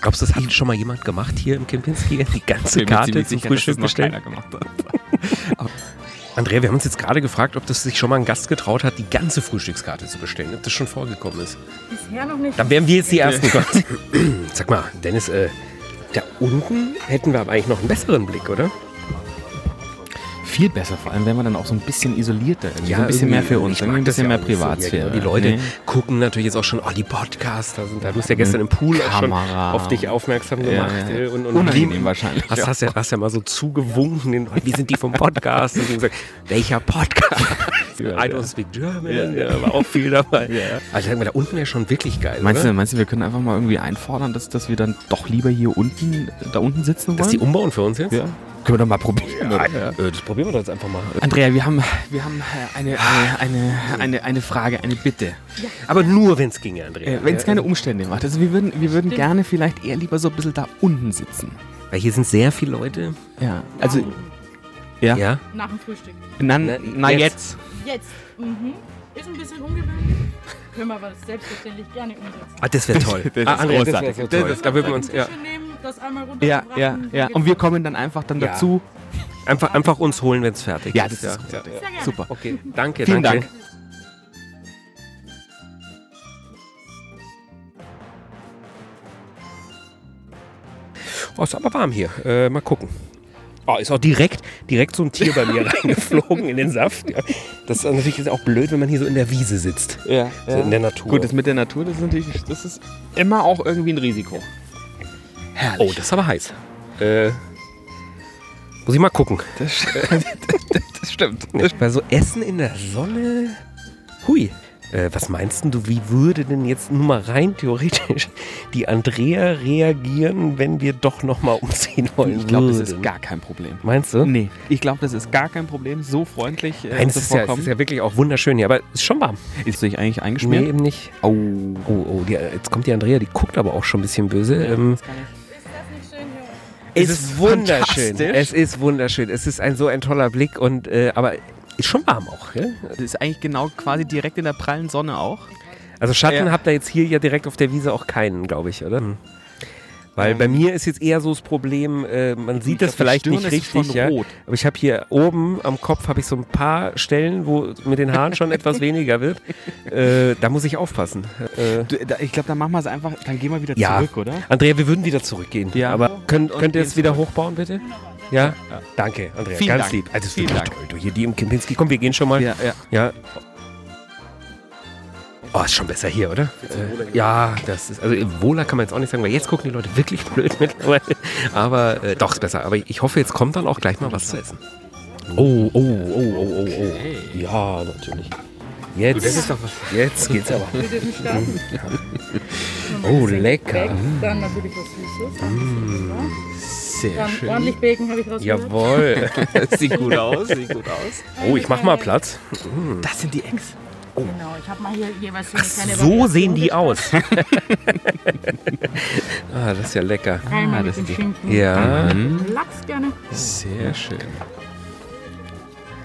S2: Glaubst du, das hat schon mal jemand gemacht hier im Kempinski? Die ganze
S3: Ich bin
S2: Karte zum
S3: sicher,
S2: Frühstück
S3: gemacht.
S2: Andrea, wir haben uns jetzt gerade gefragt, ob das sich schon mal ein Gast getraut hat, die ganze Frühstückskarte zu bestellen. Ob das schon vorgekommen ist.
S8: bisher noch nicht.
S2: Dann wären wir jetzt die Ersten. Sag mal, Dennis, äh, da unten hätten wir aber eigentlich noch einen besseren Blick, oder?
S3: Viel besser, vor allem wenn wir dann auch so ein bisschen isolierter, irgendwie. so ein bisschen mehr für uns, ein bisschen
S2: ja
S3: mehr
S2: so.
S3: Privatsphäre.
S2: Ja, genau. Die Leute
S3: Nee.
S2: gucken natürlich jetzt auch schon, oh, die Podcaster sind da. Du hast ja gestern im Pool auch schon auf dich aufmerksam
S3: Ja,
S2: gemacht.
S3: ja.
S2: äh, Und, und
S3: Unangenehm wahrscheinlich.
S2: Hast,
S3: ja.
S2: hast, ja, hast ja mal so zugewunken, den, wir sind die vom Podcast. Und gesagt, welcher Podcast? I don't speak German. Ja, war auch viel dabei. Also da unten wäre schon wirklich geil.
S3: Meinst
S2: oder?
S3: du, meinst du, wir können einfach mal irgendwie einfordern, dass, dass wir dann doch lieber hier unten, da unten sitzen wollen?
S2: Dass die umbauen für uns jetzt?
S3: ja. Können wir doch mal probieren. oder?
S2: Äh, Das probieren wir doch jetzt einfach mal.
S3: Andrea, wir haben, wir haben äh, eine, eine, eine, eine, eine Frage, eine Bitte.
S2: Aber nur, wenn es ginge, Andrea.
S3: Äh, Wenn es
S2: Ja,
S3: keine Umstände macht. Also wir würden, wir würden gerne vielleicht eher lieber so ein bisschen da unten sitzen.
S2: Weil hier sind sehr viele Leute.
S3: Ja. Also, ja.
S2: Ja.
S8: Nach dem Frühstück.
S3: Na,
S2: Na,
S3: na
S2: jetzt.
S3: jetzt.
S8: Jetzt. Mhm. Ist ein bisschen ungewöhnlich. können wir aber selbstverständlich gerne umsetzen.
S9: Ah, das wäre toll.
S3: Das
S9: ah, das
S3: Das
S9: toll.
S3: ist
S9: da würden wir uns, ja,
S8: nehmen, das einmal
S3: Ja, ja, ja. Und wir kommen dann einfach dann
S9: Ja.
S3: dazu.
S9: einfach, einfach uns holen, wenn es fertig
S3: Ja,
S9: ist.
S3: das ist
S8: Sehr gerne.
S3: super.
S9: Okay, danke,
S3: Vielen
S9: danke.
S3: Dank.
S9: Oh, ist aber warm hier. Äh, mal gucken. Oh, ist auch direkt, direkt so ein Tier bei mir reingeflogen in den Saft. Ja. Das ist natürlich auch blöd, wenn man hier so in der Wiese sitzt.
S3: Ja,
S9: So in der Natur.
S3: Gut, das mit der Natur, das ist natürlich, das ist immer auch irgendwie ein Risiko.
S9: oh, das ist aber heiß. Äh, muss ich mal gucken.
S3: Das, das stimmt.
S9: Weil so Essen in der Sonne. Hui. Äh, was meinst du, wie würde denn jetzt nur mal rein theoretisch die Andrea reagieren, wenn wir doch noch mal umziehen wollen
S3: Ich glaube, das ist gar kein Problem.
S9: Meinst du?
S3: Nee, ich glaube, das ist gar kein Problem. So freundlich äh,
S9: Nein, es ist, ja, es ist ja wirklich auch wunderschön hier, aber es ist schon warm.
S3: Ist sich eigentlich
S9: Nee,
S3: eingeschmiert?
S9: eben nicht.
S3: Oh.
S9: Oh, oh, die, jetzt kommt die Andrea, die guckt aber auch schon ein bisschen böse. Ähm,
S8: Ist das nicht schön hier?
S9: es ist
S3: ist
S9: wunderschön. Es ist wunderschön. Es ist ein so ein toller Blick und äh, aber ist schon warm auch. Gell?
S3: Das ist eigentlich genau quasi direkt in der prallen Sonne auch.
S9: Also Schatten
S3: Ja.
S9: habt ihr jetzt hier ja direkt auf der Wiese auch keinen, glaube ich, oder? Weil
S3: Ähm.
S9: bei mir ist jetzt eher so das Problem, äh, man sieht das vielleicht
S3: Stirn
S9: nicht richtig, ja.
S3: rot.
S9: Aber ich habe hier oben am Kopf habe ich so ein paar Stellen, wo mit den Haaren schon etwas weniger wird. Äh, da muss ich aufpassen. Äh,
S3: Du, da, ich glaube, dann machen wir es einfach, dann gehen wir wieder
S9: Ja.
S3: zurück, oder?
S9: Andrea, wir würden wieder zurückgehen.
S3: Ja.
S9: Aber könnt, könnt ihr es wieder hochbauen, bitte? Ja?
S3: Ja.
S9: Danke, Andrea.
S3: Vielen
S9: ganz
S3: Dank.
S9: lieb. Also, das ist
S3: Vielen
S9: wirklich
S3: Dank.
S9: toll. Du hier, die im Kempinski. Komm, wir gehen schon mal.
S3: Ja, ja.
S9: Ja. Oh, ist schon besser hier, oder? Äh, ja, das ist, also wohler kann man jetzt auch nicht sagen, weil jetzt gucken die Leute wirklich blöd mittlerweile. Aber äh, doch, ist besser. Aber ich hoffe, jetzt kommt dann auch gleich mal was zu essen. Oh, oh, oh, oh, oh, oh. Ja, natürlich. Jetzt, jetzt geht's aber.
S8: Wir dürfen starten.
S9: Oh, lecker.
S8: Dann natürlich was Süßes.
S3: Sehr
S8: dann ordentlich Bacon habe ich rausgeholt.
S9: Jawohl.
S3: sieht gut aus, sieht gut aus.
S9: Oh, ich mach mal Platz.
S3: Das sind die Eggs.
S8: Genau, ich habe mal hier jeweils so eine kleine
S9: So
S8: Variation
S9: sehen die aus. ah, das ist ja lecker.
S8: Einmal
S3: Ah,
S8: mit
S3: das
S8: dem
S3: sind die-
S8: Schinken.
S9: Ja.
S8: Lachs gerne.
S3: Sehr schön.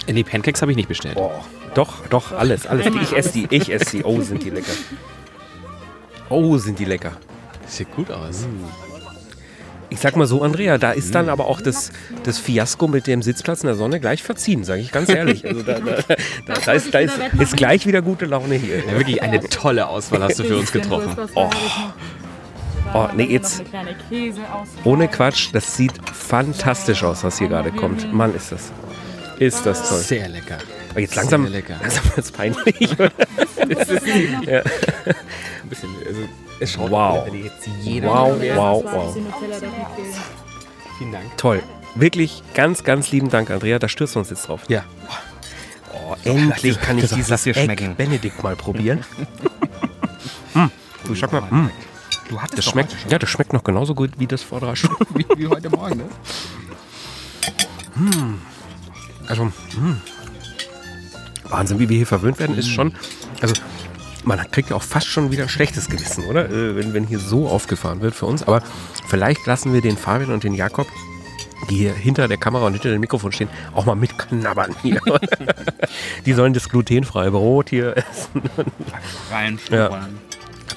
S3: Die Pancakes habe ich nicht bestellt.
S9: Oh, doch, doch, alles, alles. Ich esse die, ich esse die. Oh, sind die lecker. Oh, sind die lecker.
S3: Sieht gut aus.
S9: Ich sag mal so, Andrea, da ist dann aber auch das, das Fiasko mit dem Sitzplatz in der Sonne gleich verziehen, sage ich ganz ehrlich. Also da, da, da, da, ist, da ist, ist gleich wieder gute Laune hier.
S3: Ja, wirklich eine tolle Auswahl hast du für uns
S8: Bisschen
S3: getroffen.
S9: Oh. Oh, nee, jetzt- Ohne Quatsch, das sieht fantastisch aus, was hier gerade kommt. Mann, ist das. Ist das toll.
S3: Sehr lecker.
S9: Aber jetzt langsam,
S3: Sehr lecker.
S9: langsam wird es peinlich. Oder? ja.
S3: Ein bisschen, also, es schaut
S9: Wow.
S3: jetzt jeder
S9: Wow, wow, wow.
S3: Vielen Dank.
S9: Toll. Wirklich ganz, ganz lieben Dank, Andrea. Da stürzt uns jetzt drauf.
S3: Ja.
S9: Oh, endlich kann ich dieses Egg
S3: schmecken.
S9: Benedikt mal probieren. hm. Du sag mal, hm.
S3: Du hattest
S9: das schmeckt, ja, das schmeckt noch genauso gut wie das vor drei Stunden.
S3: wie, wie heute Morgen, ne?
S9: Also, hm. Wahnsinn, wie wir hier verwöhnt werden, ist schon. Also, man kriegt ja auch fast schon wieder ein schlechtes Gewissen, oder? Äh, Wenn, wenn hier so aufgefahren wird für uns. Aber vielleicht lassen wir den Fabian und den Jakob, die hier hinter der Kamera und hinter dem Mikrofon stehen, auch mal mitknabbern hier. die sollen das glutenfreie Brot hier essen.
S3: Reinschnuppern.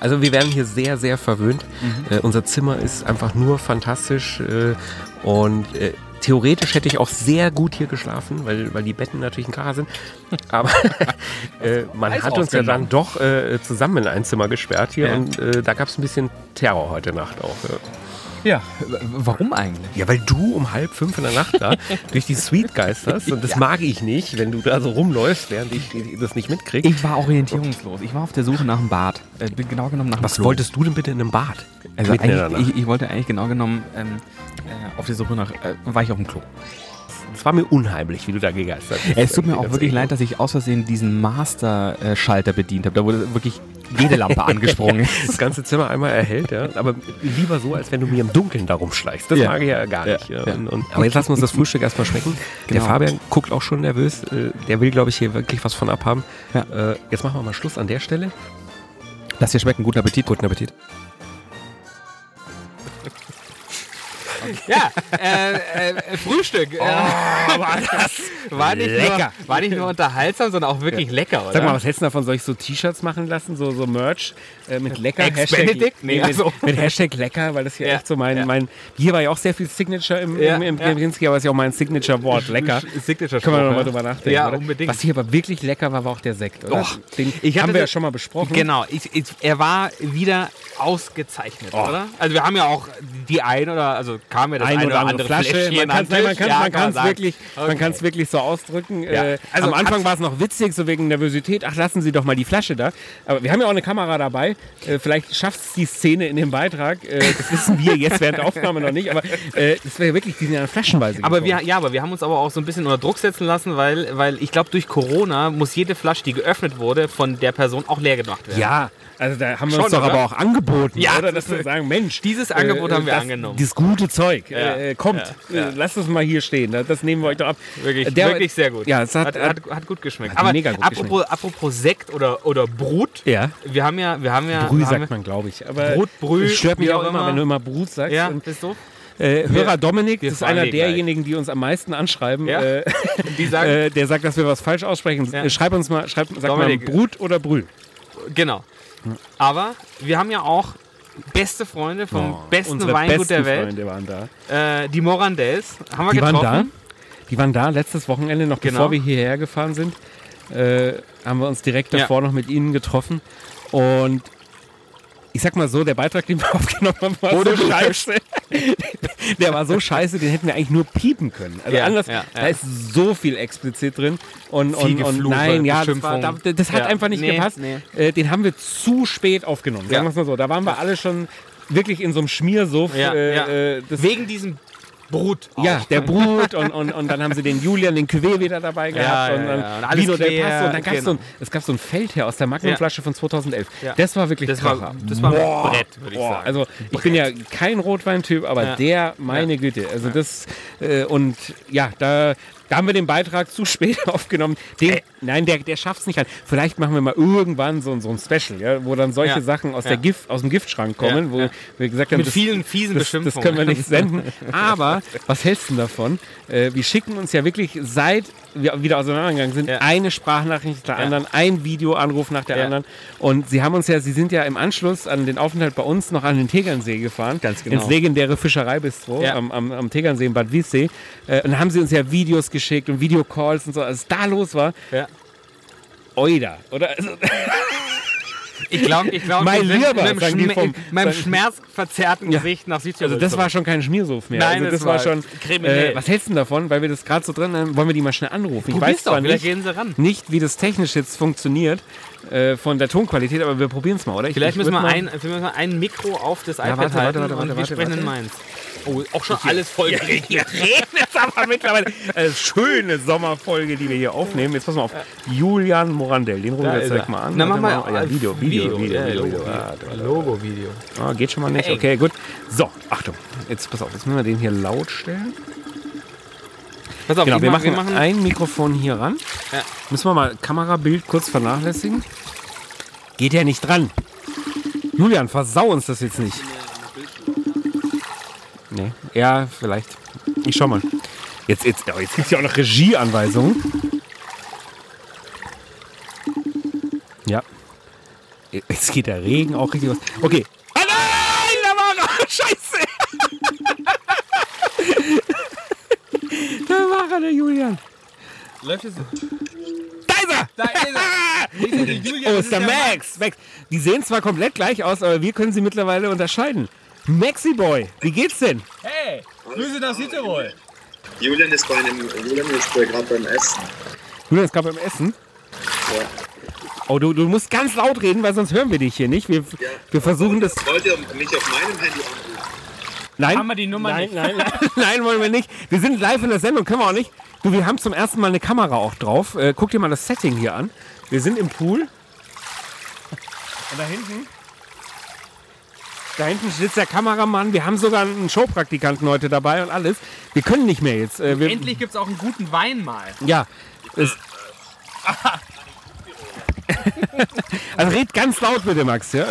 S9: Also wir werden hier sehr, sehr verwöhnt. Äh, unser Zimmer ist einfach nur fantastisch äh, und äh, theoretisch hätte ich auch sehr gut hier geschlafen, weil, weil die Betten natürlich ein Kracher sind. Aber äh, man
S3: Eis
S9: hat uns ja dann doch äh, zusammen in ein Zimmer gesperrt hier
S3: Ja.
S9: und äh, da gab es ein bisschen Terror heute Nacht auch. Ja.
S3: Ja, warum eigentlich?
S9: Ja, weil du um halb fünf in der Nacht da durch die Suite geisterst und das mag ich nicht, wenn du da so rumläufst, während ich das nicht mitkriege.
S3: Ich war orientierungslos. Ich war auf der Suche nach einem Bad. Äh, bin genau genommen nach einem
S9: Was
S3: Klo.
S9: wolltest du denn bitte in einem Bad?
S3: Also
S9: der
S3: eigentlich, ich, ich wollte eigentlich genau genommen ähm, äh, auf der Suche nach, äh, war ich auf dem Klo.
S9: Es war mir unheimlich, wie du da gegeistert bist.
S3: Es tut mir auch wirklich leid, dass ich aus Versehen diesen Master-Schalter bedient habe. Da wurde wirklich jede Lampe angesprungen.
S9: das ganze Zimmer einmal erhellt, ja. Aber lieber so, als wenn du mir im Dunkeln darum schleichst. Das
S3: Ja.
S9: mag ich ja gar nicht. Ja.
S3: ja.
S9: Und, und, aber jetzt lassen wir uns das Frühstück erstmal schmecken. Der
S3: Genau.
S9: Fabian guckt auch schon nervös. Äh, Der will, glaube ich, hier wirklich was von abhaben.
S3: Ja.
S9: Äh, Jetzt machen wir mal Schluss an der Stelle.
S3: Lass dir schmecken, guten Appetit.
S9: Guten Appetit.
S3: Ja, äh, äh, Frühstück. Oh, war, das, war, nicht
S2: lecker.
S3: Nur, war nicht nur unterhaltsam, sondern auch wirklich lecker, oder?
S2: Sag mal, was hältst du davon? Soll ich so T-Shirts machen lassen, so, so Merch äh, mit lecker?
S3: Ex-Benedict?
S2: Nee,
S3: Nee,
S2: mit,
S3: also-
S2: mit Hashtag lecker, weil das hier
S3: Ja,
S2: echt so mein,
S3: ja.
S2: mein, hier war ja auch sehr viel Signature im,
S3: Ja,
S2: im, im
S3: ja.
S2: Kempinski, aber es ist ja auch mein Signature-Wort, lecker.
S3: Signature
S2: Können wir nochmal
S3: ja.
S2: drüber nachdenken,
S3: Ja,
S2: oder?
S3: unbedingt.
S2: Was hier aber wirklich lecker war, war auch der Sekt, oder?
S3: Och,
S2: Den haben wir ja schon mal besprochen.
S3: Genau, ich, ich, er war wieder ausgezeichnet,
S2: Oh.
S3: oder? Also wir haben ja auch die ein oder, also kam ja das
S2: Eine
S3: ein
S2: oder andere Flasche. Man
S3: an
S2: kann es man man kann's wirklich, man
S3: Okay.
S2: kann's wirklich so ausdrücken.
S3: Ja.
S2: Äh,
S3: Also
S2: am Anfang war es noch witzig, so wegen Nervosität. Ach, lassen Sie doch mal die Flasche da. Aber wir haben ja auch eine Kamera dabei. Äh, vielleicht schafft es die Szene in dem Beitrag. Äh, das wissen wir jetzt während der Aufnahme noch nicht. Aber äh, das wäre wirklich, die sind ja flaschenweise
S3: Aber
S2: gekommen.
S3: wir, ja, aber wir haben uns aber auch so ein bisschen unter Druck setzen lassen, weil, weil ich glaube, durch Corona muss jede Flasche, die geöffnet wurde, von der Person auch leer gemacht werden.
S2: Ja, also da haben wir
S3: Schon,
S2: uns doch
S3: oder?
S2: aber auch angeboten,
S3: Ja,
S2: oder? Dass wir sagen, Mensch,
S3: Dieses Angebot haben wir
S2: das,
S3: angenommen.
S2: Das gute Zeug
S3: Ja,
S2: äh, kommt,
S3: ja, ja.
S2: Äh, lasst es mal hier stehen. Das, das nehmen wir euch doch ab.
S3: Wirklich,
S2: Der-
S3: wirklich sehr gut.
S2: Ja, es hat,
S3: hat, hat, hat gut geschmeckt. aber
S2: mega gut
S3: apropos, apropos Sekt oder, oder Brut,
S2: ja.
S3: wir haben ja, wir haben ja,
S2: Brüh
S3: wir
S2: sagt man, glaube ich. Aber
S3: Brut, Brüh,
S2: stört mich auch immer,
S3: immer.
S2: wenn du immer Brut sagst.
S3: ja, bist du?
S2: äh, Hörer Dominik,
S3: wir
S2: das ist einer
S3: die gleich.
S2: derjenigen, die uns am meisten anschreiben.
S3: Ja?
S2: Äh,
S3: sagen,
S2: äh, der sagt, dass wir was falsch aussprechen.
S3: Ja.
S2: Äh, Schreib uns mal, schreib, sag
S3: Dominik.
S2: mal Brut oder Brüh.
S3: genau. Aber wir haben ja auch beste Freunde vom
S2: Oh,
S3: besten Weingut der Welt,
S2: Freunde waren da.
S3: äh, die Morandels, haben wir
S2: Die waren
S3: getroffen.
S2: da. Die waren da letztes Wochenende, noch
S3: Genau.
S2: bevor wir hierher gefahren sind. Äh, haben wir uns direkt
S3: Ja.
S2: davor noch mit ihnen getroffen. Und ich sag mal so, der Beitrag, den wir aufgenommen haben, war
S3: Wurde
S2: so scheiße. der war so scheiße, den hätten wir eigentlich nur piepen können. Also
S3: Ja,
S2: anders,
S3: ja,
S2: da
S3: ja.
S2: ist so viel explizit drin. Und, und, und nein, ja, das, war, da, das hat einfach nicht
S3: Nee,
S2: gepasst.
S3: nee.
S2: Äh, den haben wir zu spät aufgenommen, sagen wir es mal so. Da waren wir alle schon wirklich in so einem Schmiersuff.
S3: Ja,
S2: äh,
S3: ja.
S2: äh,
S3: Wegen diesem Brut.
S2: ja, der Brut und, und, und dann haben sie den Julian, den Cuvée wieder dabei gehabt
S3: Ja,
S2: und
S3: ja,
S2: dann
S3: ja. Alles
S2: Vino del Passo und dann gab es
S3: genau.
S2: so, ein- es gab so ein Feldherr aus der Magnumflasche von 2011.
S3: Ja.
S2: Das war wirklich
S3: Das
S2: Kracher.
S3: war, das war ein Brett, würde ich
S2: Boah,
S3: sagen.
S2: also ich bin ja kein Rotweintyp, aber
S3: Ja.
S2: der, meine Güte, also das äh, und ja, da, da haben wir den Beitrag zu spät aufgenommen. Den, nein, der, der schafft es nicht. Halt. Vielleicht machen wir mal irgendwann so, so ein Special, ja, wo dann solche
S3: Ja.
S2: Sachen aus,
S3: Ja.
S2: der Gift, aus dem Giftschrank kommen, wo wir gesagt haben,
S3: Mit
S2: das,
S3: vielen fiesen
S2: das, das können wir nicht senden. Aber was hältst du davon? Äh, wir schicken uns ja wirklich, seit wieder auseinandergegangen sind,
S3: Ja.
S2: eine Sprachnachricht nach der
S3: Ja.
S2: anderen, ein Videoanruf nach der
S3: Ja.
S2: anderen. Und sie haben uns ja, sie sind ja im Anschluss an den Aufenthalt bei uns noch an den Tegernsee gefahren.
S3: Ganz genau.
S2: Ins legendäre Fischereibistro
S3: Ja.
S2: am, am, am Tegernsee in Bad Wiessee. Äh, und haben sie uns ja Videos geschickt und Videocalls und so. Als da los war,
S3: Ja.
S2: oida. Oder? Also,
S3: Ich glaube, ich glaub,
S2: Mein Lieber,
S3: mit einem,
S2: sagen die
S3: Schme
S2: vom-
S3: meinem schmerzverzerrten
S2: Ja.
S3: Gesicht nach Südtirol.
S2: also das war schon kein Schmiersuff mehr.
S3: Nein,
S2: also
S3: das
S2: das war schon.
S3: kriminell.
S2: Äh, was hältst du denn davon? Weil wir das gerade so drin haben, wollen wir die mal schnell anrufen. Ich
S3: Probier's
S2: weiß zwar
S3: doch, vielleicht
S2: nicht,
S3: gehen sie ran.
S2: nicht, wie das technisch jetzt funktioniert äh, von der Tonqualität, aber wir probieren es mal, oder? Ich-
S3: Vielleicht
S2: ich
S3: müssen wir,
S2: mal-
S3: ein, vielleicht müssen wir ein Mikro auf das
S2: Ja,
S3: iPad
S2: warte,
S3: halten
S2: warte, warte,
S3: und
S2: warte,
S3: wir sprechen
S2: warte.
S3: in Mainz. Oh, auch schon alles voll geregnet.
S2: Wir reden jetzt aber mittlerweile. Eine schöne Sommerfolge, die wir hier aufnehmen. Jetzt pass mal auf. Julian Morandell, den rufen wir jetzt direkt mal an.
S3: Na, mach mal
S2: Ja, Video, Video, Video,
S3: ja,
S2: Video.
S3: Logo,
S2: Video. Ah,
S3: Video. Logo-Video.
S2: Ah, geht schon mal nicht. Okay, gut. So, Achtung. Jetzt pass auf, jetzt müssen wir den hier laut stellen.
S3: Pass auf,
S2: Genau, wir
S3: mach-
S2: machen,
S3: wir machen
S2: ein Mikrofon hier ran.
S3: Ja.
S2: Müssen wir mal Kamerabild kurz vernachlässigen. Geht ja nicht dran. Julian, versau uns das jetzt nicht. Nee, ja, vielleicht. Ich schau mal. Jetzt, jetzt, oh, jetzt gibt es ja auch noch Regieanweisungen. Ja. Jetzt geht der Regen auch richtig was. Okay. Ah nein, da war er. Scheiße. da war er, der Julian.
S3: Läuft es?
S2: Da ist er!
S3: Da ist er!
S2: Oh, ist der Max. Max. Die sehen zwar komplett gleich aus, aber wir können sie mittlerweile unterscheiden. Maxi Boy, wie geht's denn?
S3: Hey, Grüße nach Südtirol.
S10: Julian ist bei einem, Julian ist gerade beim Essen.
S2: Julian ist gerade beim Essen. Oh, du, du musst ganz laut reden, weil sonst hören wir dich hier nicht. Wir, wir versuchen das.
S10: Wollt ihr mich auf meinem Handy anrufen?
S2: Nein,
S3: Haben wir die Nummer
S2: nein,
S3: nicht?
S2: nein, nein, nein, wollen wir nicht. Wir sind live in der Sendung, können wir auch nicht. Du, wir haben zum ersten Mal eine Kamera auch drauf. Äh, guck dir mal das Setting hier an. Wir sind im Pool. Und da hinten. Da hinten sitzt der Kameramann. Wir haben sogar einen Showpraktikanten heute dabei und alles. Wir können nicht mehr jetzt. Äh, wir,
S3: Endlich gibt es auch einen guten Wein mal.
S2: Ja. Es also red ganz laut bitte, Max. Ja?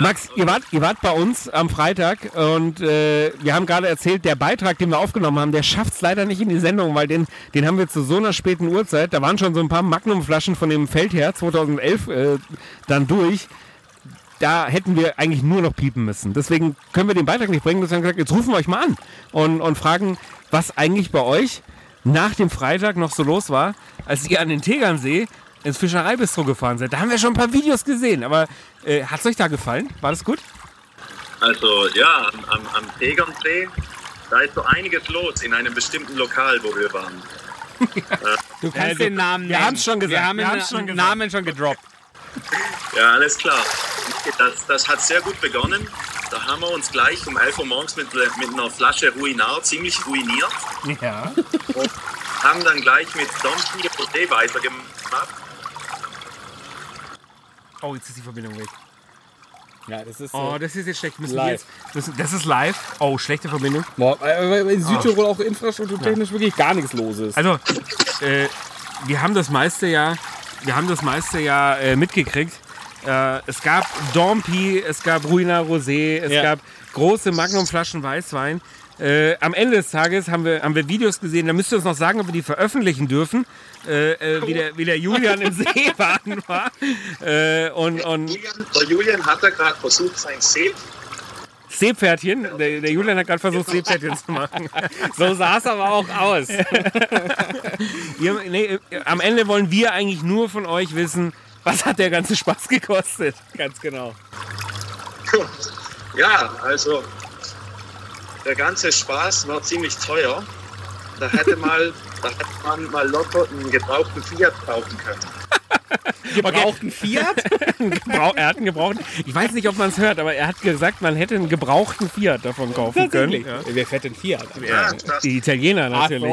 S2: Max, ihr wart, ihr wart bei uns am Freitag und äh, wir haben gerade erzählt, der Beitrag, den wir aufgenommen haben, der schafft es leider nicht in die Sendung, weil den, den haben wir zu so einer späten Uhrzeit, da waren schon so ein paar Magnumflaschen von dem Feldherr 2011 äh, dann durch. Da hätten wir eigentlich nur noch piepen müssen. Deswegen können wir den Beitrag nicht bringen. Deswegen haben wir gesagt, jetzt rufen wir euch mal an und, und fragen, was eigentlich bei euch nach dem Freitag noch so los war, als ihr an den Tegernsee ins Fischereibistro gefahren seid. Da haben wir schon ein paar Videos gesehen, aber äh, hat es euch da gefallen? War das gut?
S10: Also ja, am, am, am Tegernsee, da ist so einiges los in einem bestimmten Lokal, wo wir waren.
S3: Du kannst
S2: Äh, du-
S3: den Namen
S2: wir
S3: nennen.
S2: haben's schon gesagt,
S3: Wir haben
S2: wir
S3: den
S2: haben's schon gesagt.
S3: Namen schon gedroppt.
S10: Ja, alles klar. Das, das hat sehr gut begonnen. Da haben wir uns gleich um 11 Uhr morgens mit, mit einer Flasche Ruinar ziemlich ruiniert.
S2: Ja.
S10: Und haben dann gleich mit Donkey Rosé weitergemacht.
S2: Oh, jetzt ist die Verbindung weg.
S3: Ja, das ist.
S2: Oh, das ist jetzt schlecht. Müssen
S3: Live.
S2: jetzt, müssen, das ist live. Oh, schlechte Verbindung.
S3: Boah, weil in Südtirol auch infrastrukturtechnisch wirklich gar nichts los ist.
S2: Also, äh, wir haben das meiste ja, wir haben das meiste ja äh, mitgekriegt. Äh, es gab Dompi, es gab Ruina Rosé, es
S3: Ja.
S2: gab große Magnumflaschen Weißwein. Äh, am Ende des Tages haben wir, haben wir Videos gesehen, da müsst ihr uns noch sagen, ob wir die veröffentlichen dürfen, äh, äh, wie, der, wie der Julian im Seebaden war. Äh, und, und
S10: Julian, der Julian hat da gerade versucht, sein See
S2: Seepferdchen, der, der Julian hat gerade versucht, Seepferdchen zu machen.
S3: so sah es aber auch aus.
S2: Ihr, nee, äh, am Ende wollen wir eigentlich nur von euch wissen, was hat der ganze Spaß gekostet.
S3: Ganz genau.
S10: Ja, also der ganze Spaß war ziemlich teuer. Da hätte, mal, da hätte man mal locker einen gebrauchten Fiat kaufen können.
S3: Gebrauchten Fiat?
S2: Gebrauch, er hat einen gebrauchten. Ich weiß nicht, ob man es hört, aber er hat gesagt, man hätte einen gebrauchten Fiat davon kaufen können. Ja.
S3: Wer fährt denn Fiat?
S2: Ja, die Italiener natürlich.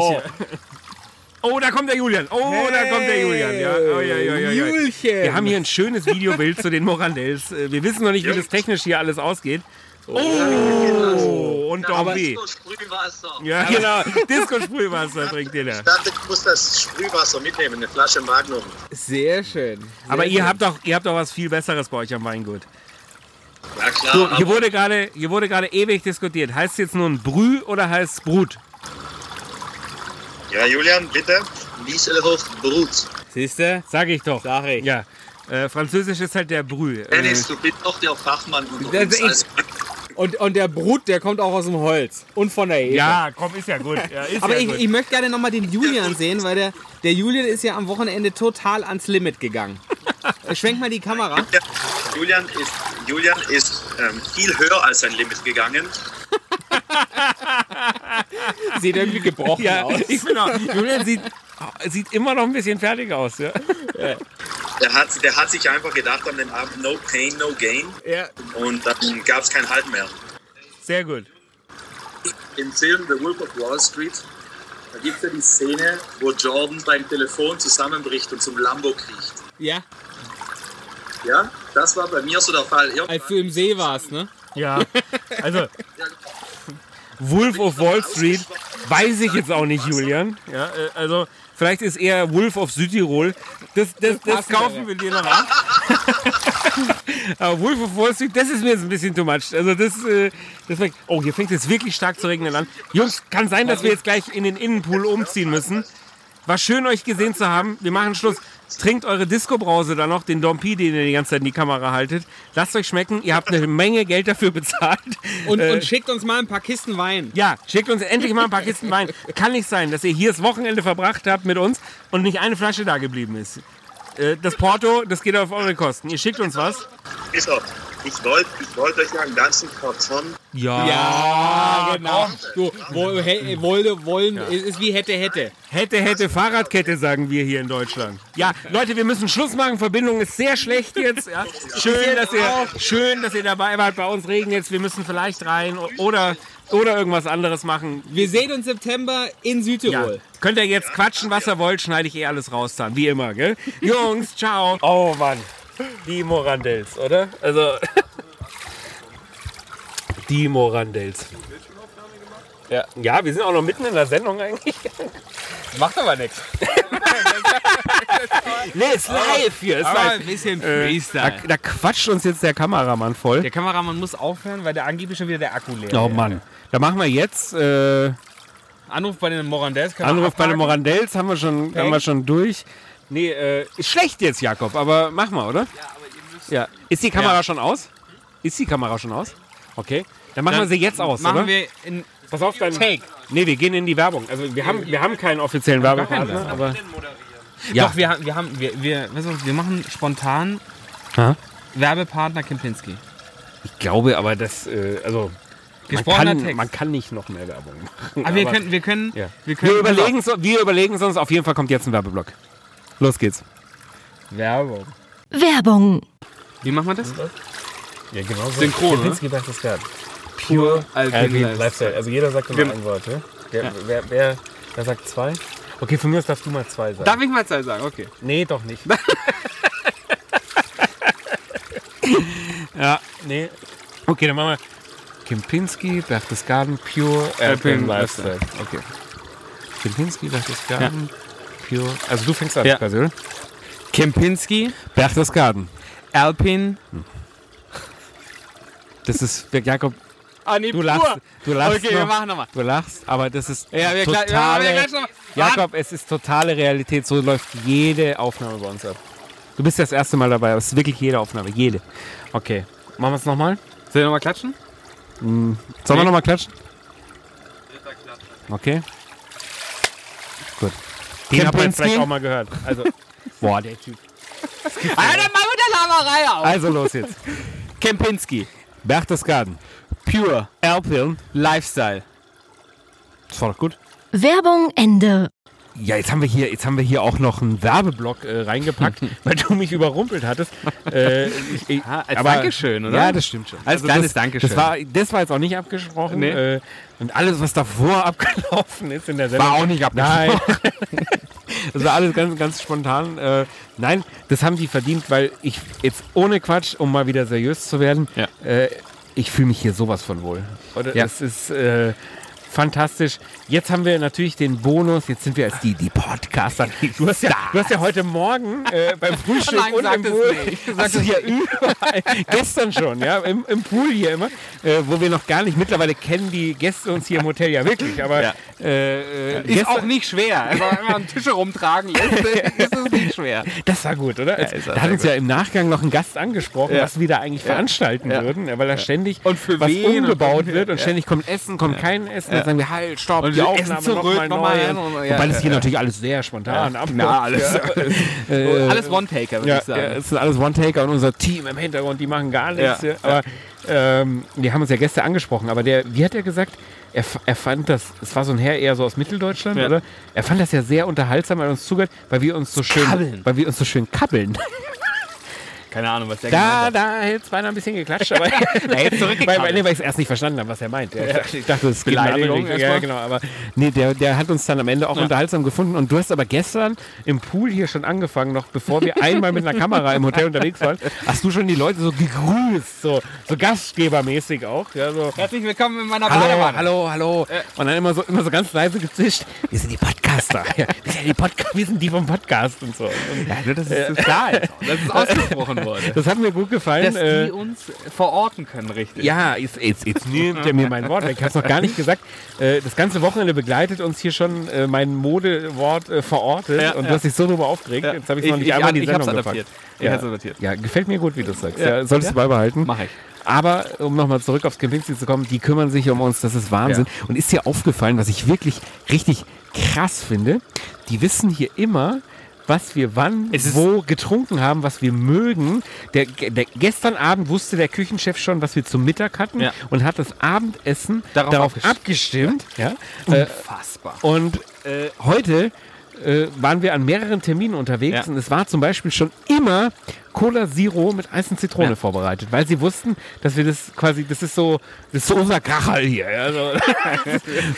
S2: Oh, da kommt der Julian. Oh, da kommt der Julian. Ja, oh, ja, ja, ja, ja.
S3: Julchen.
S2: Wir haben hier ein schönes Videobild zu den Morandells. Äh, Wir wissen noch nicht, wie das technisch hier alles ausgeht. Oh, und Dombi.
S10: Sprühwasser.
S2: Ja, genau. Disco-Sprühwasser trinkt ihr da.
S10: Ich dachte, ich muss das Sprühwasser mitnehmen, eine Flasche Magnum.
S3: Sehr schön. Sehr
S2: Aber ihr
S3: schön.
S2: habt doch, ihr habt doch was viel Besseres bei euch am Weingut.
S10: Ja klar,
S2: So, hier wurde gerade, hier wurde gerade ewig diskutiert. Heißt es jetzt nun Brü oder heißt es Brut?
S10: ja, Julian, bitte. Wieselhof Brut.
S3: Siehst du?
S2: Sag ich doch.
S3: Sag ich.
S2: Ja. Äh, Französisch ist halt der Brü. Äh,
S10: Dennis, du bist doch der Fachmann unter uns. Also,
S3: Und, und der Brut, der kommt auch aus dem Holz. Und von der Hefe.
S2: ja, komm, ist ja gut. Ja, ist
S3: Aber
S2: ja
S3: ich,
S2: gut.
S3: ich möchte gerne nochmal den Julian sehen, weil der, der Julian ist ja am Wochenende total ans Limit gegangen. Schwenk mal die Kamera.
S10: Julian ist, Julian ist ähm, viel höher als sein Limit gegangen.
S3: Sieht irgendwie gebrochen
S2: ja,
S3: aus.
S2: auch, Julian sieht, sieht immer noch ein bisschen fertig aus. Ja?
S10: Der hat, der hat sich einfach gedacht an den Abend, no pain, no gain.
S2: ja.
S10: Und dann gab es kein Halt mehr.
S2: Sehr gut.
S10: Im Film The Wolf of Wall Street, da gibt es ja die Szene, wo Jordan beim Telefon zusammenbricht und zum Lambo kriecht.
S3: Ja,
S10: Ja, das war bei mir so der Fall. Irgendwann-
S3: als du im See warst, ne?
S2: Ja, also Wolf of Wall Street weiß ich jetzt auch nicht, Julian. Ja, äh, also vielleicht ist eher Wolf of Südtirol. Das, das, das kaufen wir dir noch ab. Aber Wolf of Wall Street, das ist mir jetzt ein bisschen too much. Also das, äh, das fängt- oh, hier fängt es wirklich stark zu regnen an. Jungs, kann sein, dass wir jetzt gleich in den Innenpool umziehen müssen. War schön, euch gesehen zu haben. Wir machen Schluss. Trinkt eure Disco-Brause da noch, den Dompi, den ihr die ganze Zeit in die Kamera haltet. Lasst euch schmecken. Ihr habt eine Menge Geld dafür bezahlt.
S3: Und,
S2: Äh,
S3: und schickt uns mal ein paar Kisten Wein.
S2: ja, schickt uns endlich mal ein paar Kisten Wein. Kann nicht sein, dass ihr hier das Wochenende verbracht habt mit uns und nicht eine Flasche da geblieben ist. Äh, Das Porto, das geht auf eure Kosten. Ihr schickt uns was.
S10: Ist er. Ich wollte ich wollt euch ja einen ganzen Karton.
S3: Ja, genau. Du, wo, he, wollte, wollen, ist, ist wie hätte, hätte.
S2: Hätte, hätte, Fahrradkette, sagen wir hier in Deutschland. Ja, Leute, wir müssen Schluss machen. Verbindung ist sehr schlecht jetzt. Ja. Schön, dass ihr, schön, dass ihr dabei wart. Bei uns regnet jetzt. Wir müssen vielleicht rein oder, oder irgendwas anderes machen.
S3: Wir sehen uns September in
S2: Ja.
S3: Südtirol.
S2: Könnt ihr jetzt quatschen, was ihr wollt, schneide ich eh alles raus dann, wie immer, gell? Jungs, ciao. Oh Mann, die Morandells, oder? Also die Morandells. Ja, ja, wir sind auch noch mitten in der Sendung eigentlich.
S3: Macht aber nichts.
S2: Nee, ist live hier. Ist
S3: Aber
S2: live.
S3: ein bisschen
S2: Äh, da,
S3: Freestyle.
S2: da quatscht uns jetzt der Kameramann voll.
S3: Der Kameramann muss aufhören, weil der angeblich schon wieder der Akku leer
S2: Oh
S3: ist.
S2: Mann. Da machen wir jetzt äh,
S3: Anruf bei den Morandels. können wir
S2: Anruf bei den
S3: abhaken.
S2: Morandells, haben wir schon, haben wir schon durch. Nee, äh, ist schlecht jetzt, Jakob, aber mach mal, oder? Ja, aber ihr müsst. Ja. Ist die Kamera
S3: Ja.
S2: schon aus? Ist die Kamera schon aus? Okay. Dann machen wir
S3: Dann
S2: sie jetzt aus,
S3: Machen
S2: oder?
S3: wir in
S2: Pass auf, dann.
S3: Take.
S2: Nee, wir gehen in die Werbung. Also wir haben, wir haben keinen offiziellen Werbepartner, aber. Ja.
S3: Doch, wir haben, wir haben, wir, wir, weißt du wir machen spontan
S2: Ha?
S3: Werbepartner Kempinski.
S2: Ich glaube aber, dass, äh, also. Man
S3: Gesprochener
S2: kann,
S3: Text.
S2: man kann nicht noch mehr Werbung machen.
S3: Aber wir
S2: aber-
S3: können, wir können,
S2: Ja.
S3: wir können.
S2: Wir überlegen, so, wir überlegen es uns. Auf jeden Fall kommt jetzt ein Werbeblock. Los geht's.
S3: Werbung.
S1: Werbung.
S3: Wie machen wir das?
S2: Ja, genau so.
S3: Synchron,
S2: macht das gerade. Pure
S3: Alpine Lifestyle.
S2: Lifestyle. Also jeder sagt immer ein Wort, ja? Wer, wer, wer, wer sagt zwei? Okay, von mir aus darfst du mal zwei sagen.
S3: Darf ich mal zwei sagen? Okay.
S2: Nee, doch nicht. ja, nee. Okay, dann machen wir Kempinski, Berchtesgaden, Pure Alpine Lifestyle. Okay. Kempinski, Berchtesgaden, Pure. Also du fängst an,
S3: Ja.
S2: quasi, oder?
S3: Kempinski,
S2: Berchtesgaden.
S3: Alpine.
S2: Das ist, Jakob,
S3: Ah, nee,
S2: du lachst. Du lachst
S3: Okay, wir
S2: noch.
S3: machen nochmal.
S2: Du lachst, aber das ist
S3: Ja, wir ja,
S2: totale,
S3: wir gleich noch
S2: Jakob, es ist totale Realität. So läuft jede Aufnahme bei uns ab. Du bist das erste Mal dabei, aber es ist wirklich jede Aufnahme. Jede. Okay. Machen wir es nochmal?
S3: Sollen wir nochmal klatschen?
S2: Sollen wir nochmal klatschen? Okay. Gut. Den hat man vielleicht auch mal gehört. Also, boah, der Typ.
S3: Alter, mach mit der Laberei auf!
S2: Also los jetzt.
S3: Kempinski,
S2: Berchtesgaden.
S3: Pure,
S2: Alpiln.
S3: Lifestyle.
S2: Das war doch gut.
S1: Werbung Ende.
S2: Ja, jetzt haben wir hier, jetzt haben wir hier auch noch einen Werbeblock äh, reingepackt, weil du mich überrumpelt hattest. Äh, ich,
S3: Ah, als Dankeschön, oder?
S2: Ja, das stimmt schon.
S3: Als kleines
S2: das,
S3: Dankeschön.
S2: Das war, das war jetzt auch nicht abgesprochen.
S3: Nee.
S2: Äh, und alles, was davor abgelaufen ist in der Sendung.
S3: War auch nicht
S2: Nein. das war alles ganz, ganz spontan. Äh, nein, das haben die verdient, weil ich jetzt ohne Quatsch, um mal wieder seriös zu werden,
S3: Ja.
S2: äh, ich fühle mich hier sowas von wohl. Oder?
S3: Ja.
S2: Das ist äh, fantastisch. Jetzt haben wir natürlich den Bonus. Jetzt sind wir als die, die Podcaster. Du hast ja, du hast ja heute Morgen äh, beim Frühstück
S3: Nein,
S2: und im Pool,
S3: nicht. Sag
S2: hast du hier überall, gestern schon, ja, im, im Pool hier immer, äh, wo wir noch gar nicht, mittlerweile kennen die Gäste uns hier im Hotel ja wirklich, aber
S3: Ja.
S2: äh, äh,
S3: Ist
S2: gestern-
S3: auch nicht schwer. Also, wenn man einen Tisch rumtragen lässt, ist es nicht schwer.
S2: Das war gut, oder?
S3: ist
S2: da hat uns ja im Nachgang noch ein Gast angesprochen,
S3: Ja.
S2: was wir da eigentlich veranstalten
S3: Ja.
S2: würden, weil da ständig
S3: Und für
S2: was umgebaut wird und
S3: ja.
S2: ständig kommt Essen, kommt kein Essen. Dann sagen wir, halt, stopp,
S3: Und
S2: die
S3: Essen
S2: Aufnahme
S3: zurück,
S2: nochmal
S3: noch mal
S2: neu.
S3: hin und- ja,
S2: Wobei das
S3: ja,
S2: hier
S3: ja.
S2: natürlich alles sehr spontan abläuft.
S3: Na, alles,
S2: Äh,
S3: alles One-Taker, würde
S2: Ja,
S3: ich sagen.
S2: ja, es sind alles One-Taker und unser Team im Hintergrund, die machen gar nichts.
S3: Ja.
S2: Ja. Aber ähm, wir haben uns ja gestern angesprochen, aber der, wie hat er gesagt? Er, er fand das, es war so ein Herr eher so aus Mitteldeutschland,
S3: Ja.
S2: oder? Er fand das ja sehr unterhaltsam, weil er uns zugehört, weil wir uns so schön,
S3: Kabbeln.
S2: weil wir uns so schön kabbeln.
S3: Keine Ahnung, was der
S2: Da,
S3: gemeint
S2: da hätte es beinahe ein bisschen geklatscht, aber
S3: Er
S2: weil, weil, nee, weil ich es erst nicht verstanden habe, was er meint. Ja, ich dachte, es in eine andere. Ja, genau, aber nee, der, der hat uns dann am Ende auch unterhaltsam gefunden und du hast aber gestern im Pool hier schon angefangen, noch bevor wir einmal mit einer Kamera im Hotel unterwegs waren, hast du schon die Leute so gegrüßt, so, so gastgebermäßig auch. Ja, so,
S3: Herzlich willkommen in meiner
S2: Hallo,
S3: Badewanne.
S2: hallo, hallo. Und dann immer so, immer so ganz leise gezischt. Wir sind die Podcaster. Ja, wir, sind ja die Podca wir sind die vom Podcast und so. Und
S3: Ja, das ist klar, jetzt auch, dass es ausgesprochen wurde.
S2: das hat mir gut gefallen.
S3: Dass
S2: äh,
S3: die uns verorten können, richtig.
S2: Ja, jetzt, jetzt, jetzt nimmt er mir mein Wort. Ich habe es noch gar nicht gesagt. Äh, das ganze Wochenende begleitet uns hier schon äh, mein Modewort äh, verortet.
S3: Ja,
S2: und du
S3: ja.
S2: hast dich so darüber aufgeregt.
S3: Ja.
S2: Jetzt habe ich
S3: Ich-
S2: noch nicht
S3: ich-
S2: einmal in die Sendung
S3: adaptiert.
S2: gepackt. Ja.
S3: adaptiert.
S2: Ja, gefällt mir gut, wie du es sagst.
S3: Ja.
S2: Ja, solltest du beibehalten.
S3: Mach ich.
S2: Aber um nochmal zurück aufs Kempinski zu kommen, die kümmern sich um uns, das ist Wahnsinn. Und ist dir aufgefallen, was ich wirklich richtig krass finde? Die wissen hier immer, was wir wann, wo getrunken haben, was wir mögen. Der, der, gestern Abend wusste der Küchenchef schon, was wir zum Mittag hatten
S3: Ja.
S2: und hat das Abendessen
S3: Darauf
S2: darauf,
S3: abgestimmt.
S2: abgestimmt. Ja? Äh,
S3: Fassbar.
S2: und äh, heute äh, waren wir an mehreren Terminen unterwegs
S3: Ja.
S2: und es war zum Beispiel schon immer Cola Zero mit Eis und Zitrone
S3: Ja.
S2: vorbereitet, weil sie wussten, dass wir das quasi, das ist so, das ist so unser Kracher hier. Ja, so.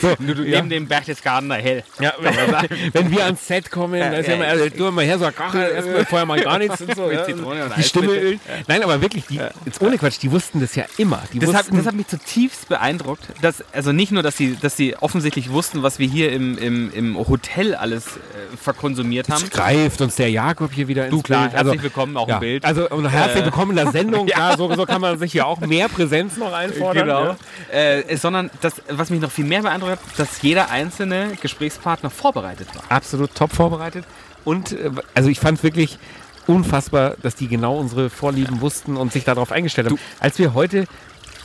S2: so,
S3: Du,
S2: ja.
S3: Neben dem Berchtesgadener Hell.
S2: Ja, wenn, wenn wir ans Set kommen, da ist ja immer, also, tu mal her, so ein Kracher, erstmal vorher mal gar nichts und so.
S3: Mit
S2: ja.
S3: Zitrone und
S2: die
S3: Eis,
S2: Stimme ölt. Hat, Nein, aber wirklich, die, jetzt ohne Quatsch, die wussten das ja immer. Die
S3: Das hat,
S2: wussten,
S3: das hat mich zutiefst beeindruckt. Dass, also nicht nur, dass sie, dass sie offensichtlich wussten, was wir hier im, im, im Hotel alles äh, verkonsumiert haben.
S2: Jetzt greift uns der Jakob hier wieder ins
S3: Du, klar,
S2: Bild.
S3: herzlich willkommen, auch
S2: ja,
S3: im Bild.
S2: Also und herzlich
S3: Äh,
S2: willkommen in der Sendung. Klar, so, so kann man sich hier auch mehr Präsenz noch einfordern.
S3: Genau.
S2: Ja.
S3: Äh, sondern das, was mich noch viel mehr beeindruckt hat, dass jeder einzelne Gesprächspartner vorbereitet war.
S2: Absolut top vorbereitet. Und äh, also ich fand es wirklich unfassbar, dass die genau unsere Vorlieben wussten und sich darauf eingestellt haben. Als wir heute,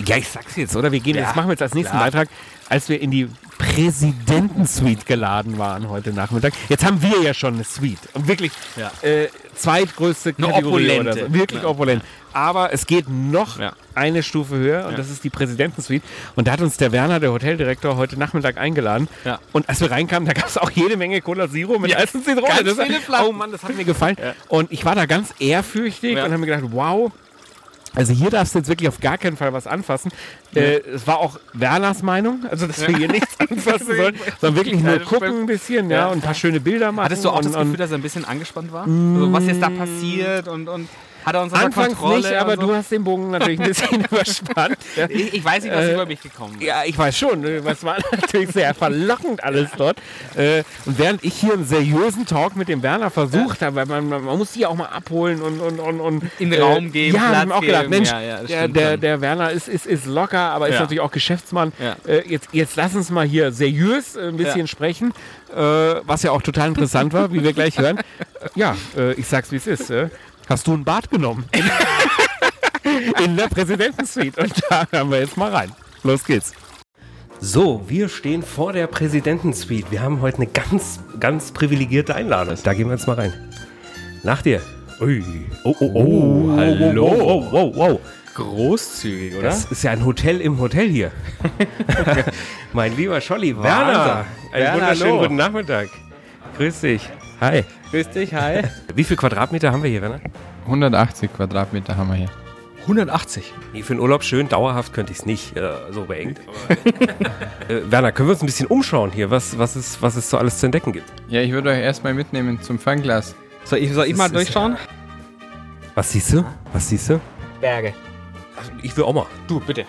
S2: ja ich sag's jetzt, oder? Wir gehen,
S3: Ja,
S2: jetzt machen wir jetzt als nächsten
S3: klar.
S2: Beitrag, als wir in die Präsidentensuite geladen waren heute Nachmittag. Jetzt haben wir ja schon eine Suite. Und wirklich
S3: Ja.
S2: äh, zweitgrößte
S3: Eine
S2: Kategorie
S3: opulente.
S2: oder so. Wirklich
S3: Ja.
S2: opulent. Aber es geht noch
S3: Ja.
S2: eine Stufe höher und
S3: Ja.
S2: das ist die Präsidentensuite. Und da hat uns der Werner, der Hoteldirektor, heute Nachmittag eingeladen.
S3: Ja.
S2: Und als wir reinkamen, da gab es auch jede Menge Cola Zero mit Eis und Zitrone. Das
S3: viele Flaschen.
S2: Oh Mann, das hat mir gefallen. Und ich war da ganz ehrfürchtig
S3: Ja.
S2: und habe mir gedacht, wow. Also hier darfst du jetzt wirklich auf gar keinen Fall was anfassen. Äh, es war auch Werners Meinung, also dass wir hier nichts anfassen sollen, sondern wirklich nur gucken ein bisschen, ja,
S3: Ja.
S2: und ein paar schöne Bilder machen.
S3: Hattest du auch
S2: und,
S3: das Gefühl, dass er ein bisschen angespannt war? Also, was jetzt da passiert und, und hat er uns
S2: Anfangs
S3: Kontrolle?
S2: nicht, aber
S3: so?
S2: du hast den Bogen natürlich ein bisschen überspannt. Ja.
S3: Ich, ich weiß nicht, was
S2: Äh,
S3: über mich gekommen ist.
S2: Ja, ich weiß schon. äh, Es war natürlich sehr verlockend alles dort. Äh, Und während ich hier einen seriösen Talk mit dem Werner versucht habe, weil man, man muss die auch mal abholen und, und, und, und äh,
S3: In den Raum geben,
S2: Ja,
S3: Platz
S2: auch gedacht,
S3: geben.
S2: Mensch,
S3: Ja, ja,
S2: der, der, der Werner ist, ist, ist locker, aber ist
S3: Ja.
S2: natürlich auch Geschäftsmann.
S3: Ja.
S2: Äh, Jetzt, jetzt lass uns mal hier seriös äh, ein bisschen
S3: Ja.
S2: sprechen, äh, was ja auch total interessant war, wie wir gleich hören. Äh, Ja, äh, ich sag's wie es ist. Hast du ein Bad genommen? in der Präsidentensuite. Und da hören wir jetzt mal rein. Los geht's. So, wir stehen vor der Präsidentensuite. Wir haben heute eine ganz, ganz privilegierte Einladung. Da gehen wir jetzt mal rein. Nach dir. Ui. Oh, oh, oh, hallo. Wow, wow, wow.
S3: Großzügig, oder?
S2: Das ist ja ein Hotel im Hotel hier. mein lieber Scholli, Werner. Einen
S3: Werner,
S2: wunderschönen
S3: hallo.
S2: guten Nachmittag. Grüß dich. Hi.
S3: Grüß dich, hi.
S2: Wie viel Quadratmeter haben wir hier, Werner?
S4: 180 Quadratmeter haben wir hier.
S3: 180.
S2: Nee, für den Urlaub schön, dauerhaft könnte ich es nicht, äh, so beengt. Äh, Werner, können wir uns ein bisschen umschauen hier, was, was, es, was es so alles zu entdecken gibt?
S4: Ja, ich würde euch erstmal mitnehmen zum Fernglas.
S3: Soll ich, soll ich mal
S2: Das ist-
S3: durchschauen?
S2: Was siehst du? Was siehst du?
S3: Berge.
S2: Ich will auch mal.
S3: Du, bitte.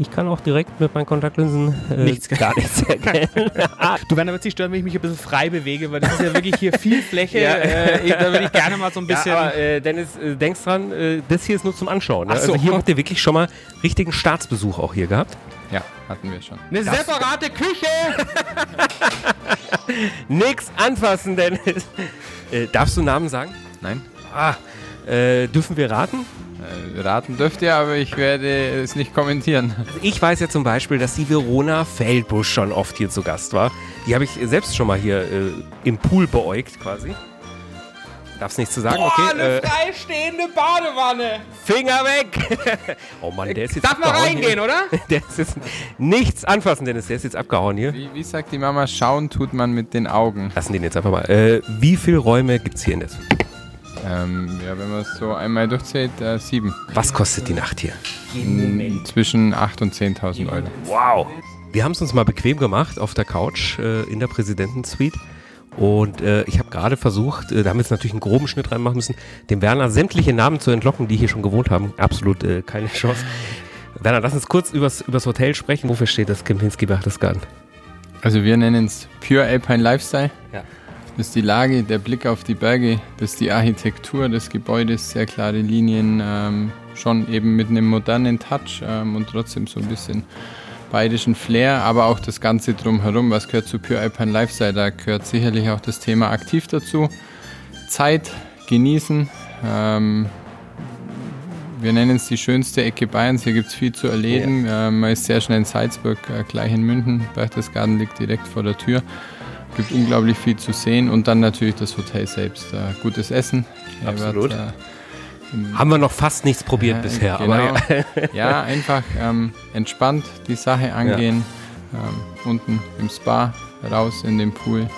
S2: Ich kann auch direkt mit meinen Kontaktlinsen äh,
S3: Nichts.
S2: gar nichts erkennen.
S3: Du, Werner, wird sich stören, wenn ich mich ein bisschen frei bewege, weil das ist ja wirklich hier viel Fläche.
S2: Ja.
S3: Äh, ich, da würde ich gerne mal so ein bisschen...
S2: Ja, aber äh, Dennis, äh, denkst dran, äh, das hier ist nur zum Anschauen. Ne?
S3: Ach so.
S2: Also hier habt ihr wirklich schon mal richtigen Staatsbesuch auch hier gehabt.
S4: Ja, hatten wir schon.
S3: eine separate Küche!
S2: Nix anfassen, Dennis. Äh, darfst du Namen sagen?
S4: Nein?
S2: Ah, äh, dürfen wir raten?
S4: Äh, raten dürft ihr, aber ich werde es nicht kommentieren.
S2: Also ich weiß ja zum Beispiel, dass die Verona Feldbusch schon oft hier zu Gast war. Die habe ich selbst schon mal hier äh, im Pool beäugt quasi. Darf's nichts zu sagen, okay? Äh,
S3: freistehende Badewanne!
S2: Finger weg! oh Mann, der ist jetzt
S3: Darf man
S2: abgehauen
S3: reingehen,
S2: hier.
S3: oder?
S2: Der ist jetzt nichts anfassen, Dennis. Der ist jetzt abgehauen hier.
S4: Wie, wie sagt die Mama, schauen tut man mit den Augen.
S2: Lassen den jetzt einfach mal. Äh, wie viele Räume gibt's hier in der Suite?
S4: Ähm, ja, wenn man es so einmal durchzählt, äh, sieben.
S2: Was kostet die Nacht hier?
S4: Mm, Zwischen 8.000 und 10.000 Euro.
S2: Wow. Wir haben es uns mal bequem gemacht auf der Couch äh, in der Präsidentensuite. Und äh, ich habe gerade versucht, äh, da haben wir jetzt natürlich einen groben Schnitt reinmachen müssen, dem Werner sämtliche Namen zu entlocken, die hier schon gewohnt haben. Absolut äh, keine Chance. Werner, lass uns kurz übers, übers Hotel sprechen. Wofür steht das Kempinski Berchtesgaden?
S4: Also wir nennen es Pure Alpine Lifestyle.
S2: Ja.
S4: Das ist die Lage, der Blick auf die Berge, das ist die Architektur des Gebäudes, sehr klare Linien, ähm, schon eben mit einem modernen Touch ähm, und trotzdem so ein bisschen bayerischen Flair, aber auch das Ganze drumherum. Was gehört zu Pure Alpine Lifestyle? Da gehört sicherlich auch das Thema aktiv dazu. Zeit genießen. Ähm, wir nennen es die schönste Ecke Bayerns. Hier gibt es viel zu erleben. Ähm, man ist sehr schnell in Salzburg, äh, gleich in München. Berchtesgaden liegt direkt vor der Tür. Gibt unglaublich viel zu sehen und dann natürlich das Hotel selbst. Äh, gutes Essen.
S2: Absolut.
S4: Wird, äh,
S2: Haben wir noch fast nichts probiert
S4: Ja,
S2: bisher.
S4: genau.
S2: Aber ja.
S4: ja, einfach ähm, entspannt die Sache angehen. Ähm, unten im Spa, raus in den Pool.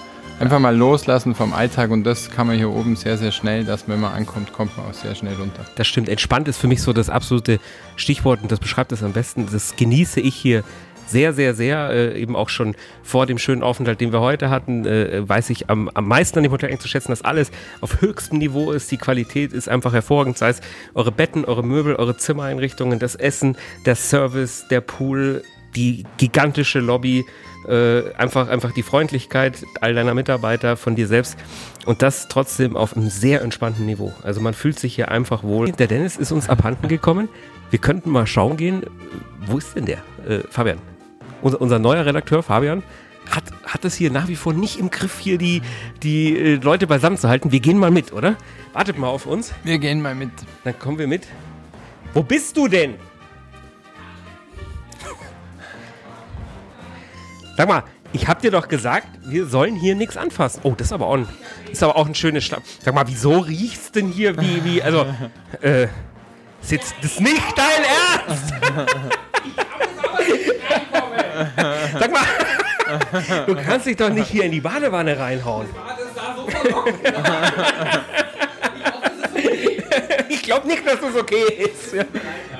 S4: Einfach mal loslassen vom Alltag und das kann man hier oben sehr, sehr schnell, dass wenn man ankommt, kommt man auch sehr schnell runter.
S9: Das stimmt. Entspannt ist für mich so das absolute Stichwort und das beschreibt es am besten. Das genieße ich hier sehr, sehr, sehr. Äh, eben auch schon vor dem schönen Aufenthalt, den wir heute hatten, äh, weiß ich am, am meisten an dem Hotel zu schätzen, dass alles auf höchstem Niveau ist. Die Qualität ist einfach hervorragend. Sei es eure Betten, eure Möbel, eure Zimmereinrichtungen, das Essen, der Service, der Pool, die gigantische Lobby. Äh, einfach, einfach die Freundlichkeit all deiner Mitarbeiter, von dir selbst und das trotzdem auf einem sehr entspannten Niveau. Also man fühlt sich hier einfach wohl. Der Dennis ist uns abhanden gekommen. Wir könnten mal schauen gehen. Wo ist denn der? Äh, Fabian. Unser, unser neuer Redakteur Fabian hat, hat es hier nach wie vor nicht im Griff, hier die, die äh, Leute beisammen zu halten. Wir gehen mal mit, oder? Wartet mal auf uns.
S4: Wir gehen mal mit.
S9: Dann kommen wir mit. Wo bist du denn? Sag mal, ich hab dir doch gesagt, wir sollen hier nichts anfassen. Oh, das ist aber auch ein, ist aber auch ein schönes Stab. Sag mal, wieso riecht's denn hier wie, wie, also, äh, ist jetzt das nicht dein Ernst? Sag mal, du kannst dich doch nicht hier in die Badewanne reinhauen. Ich glaube nicht, dass das okay ist.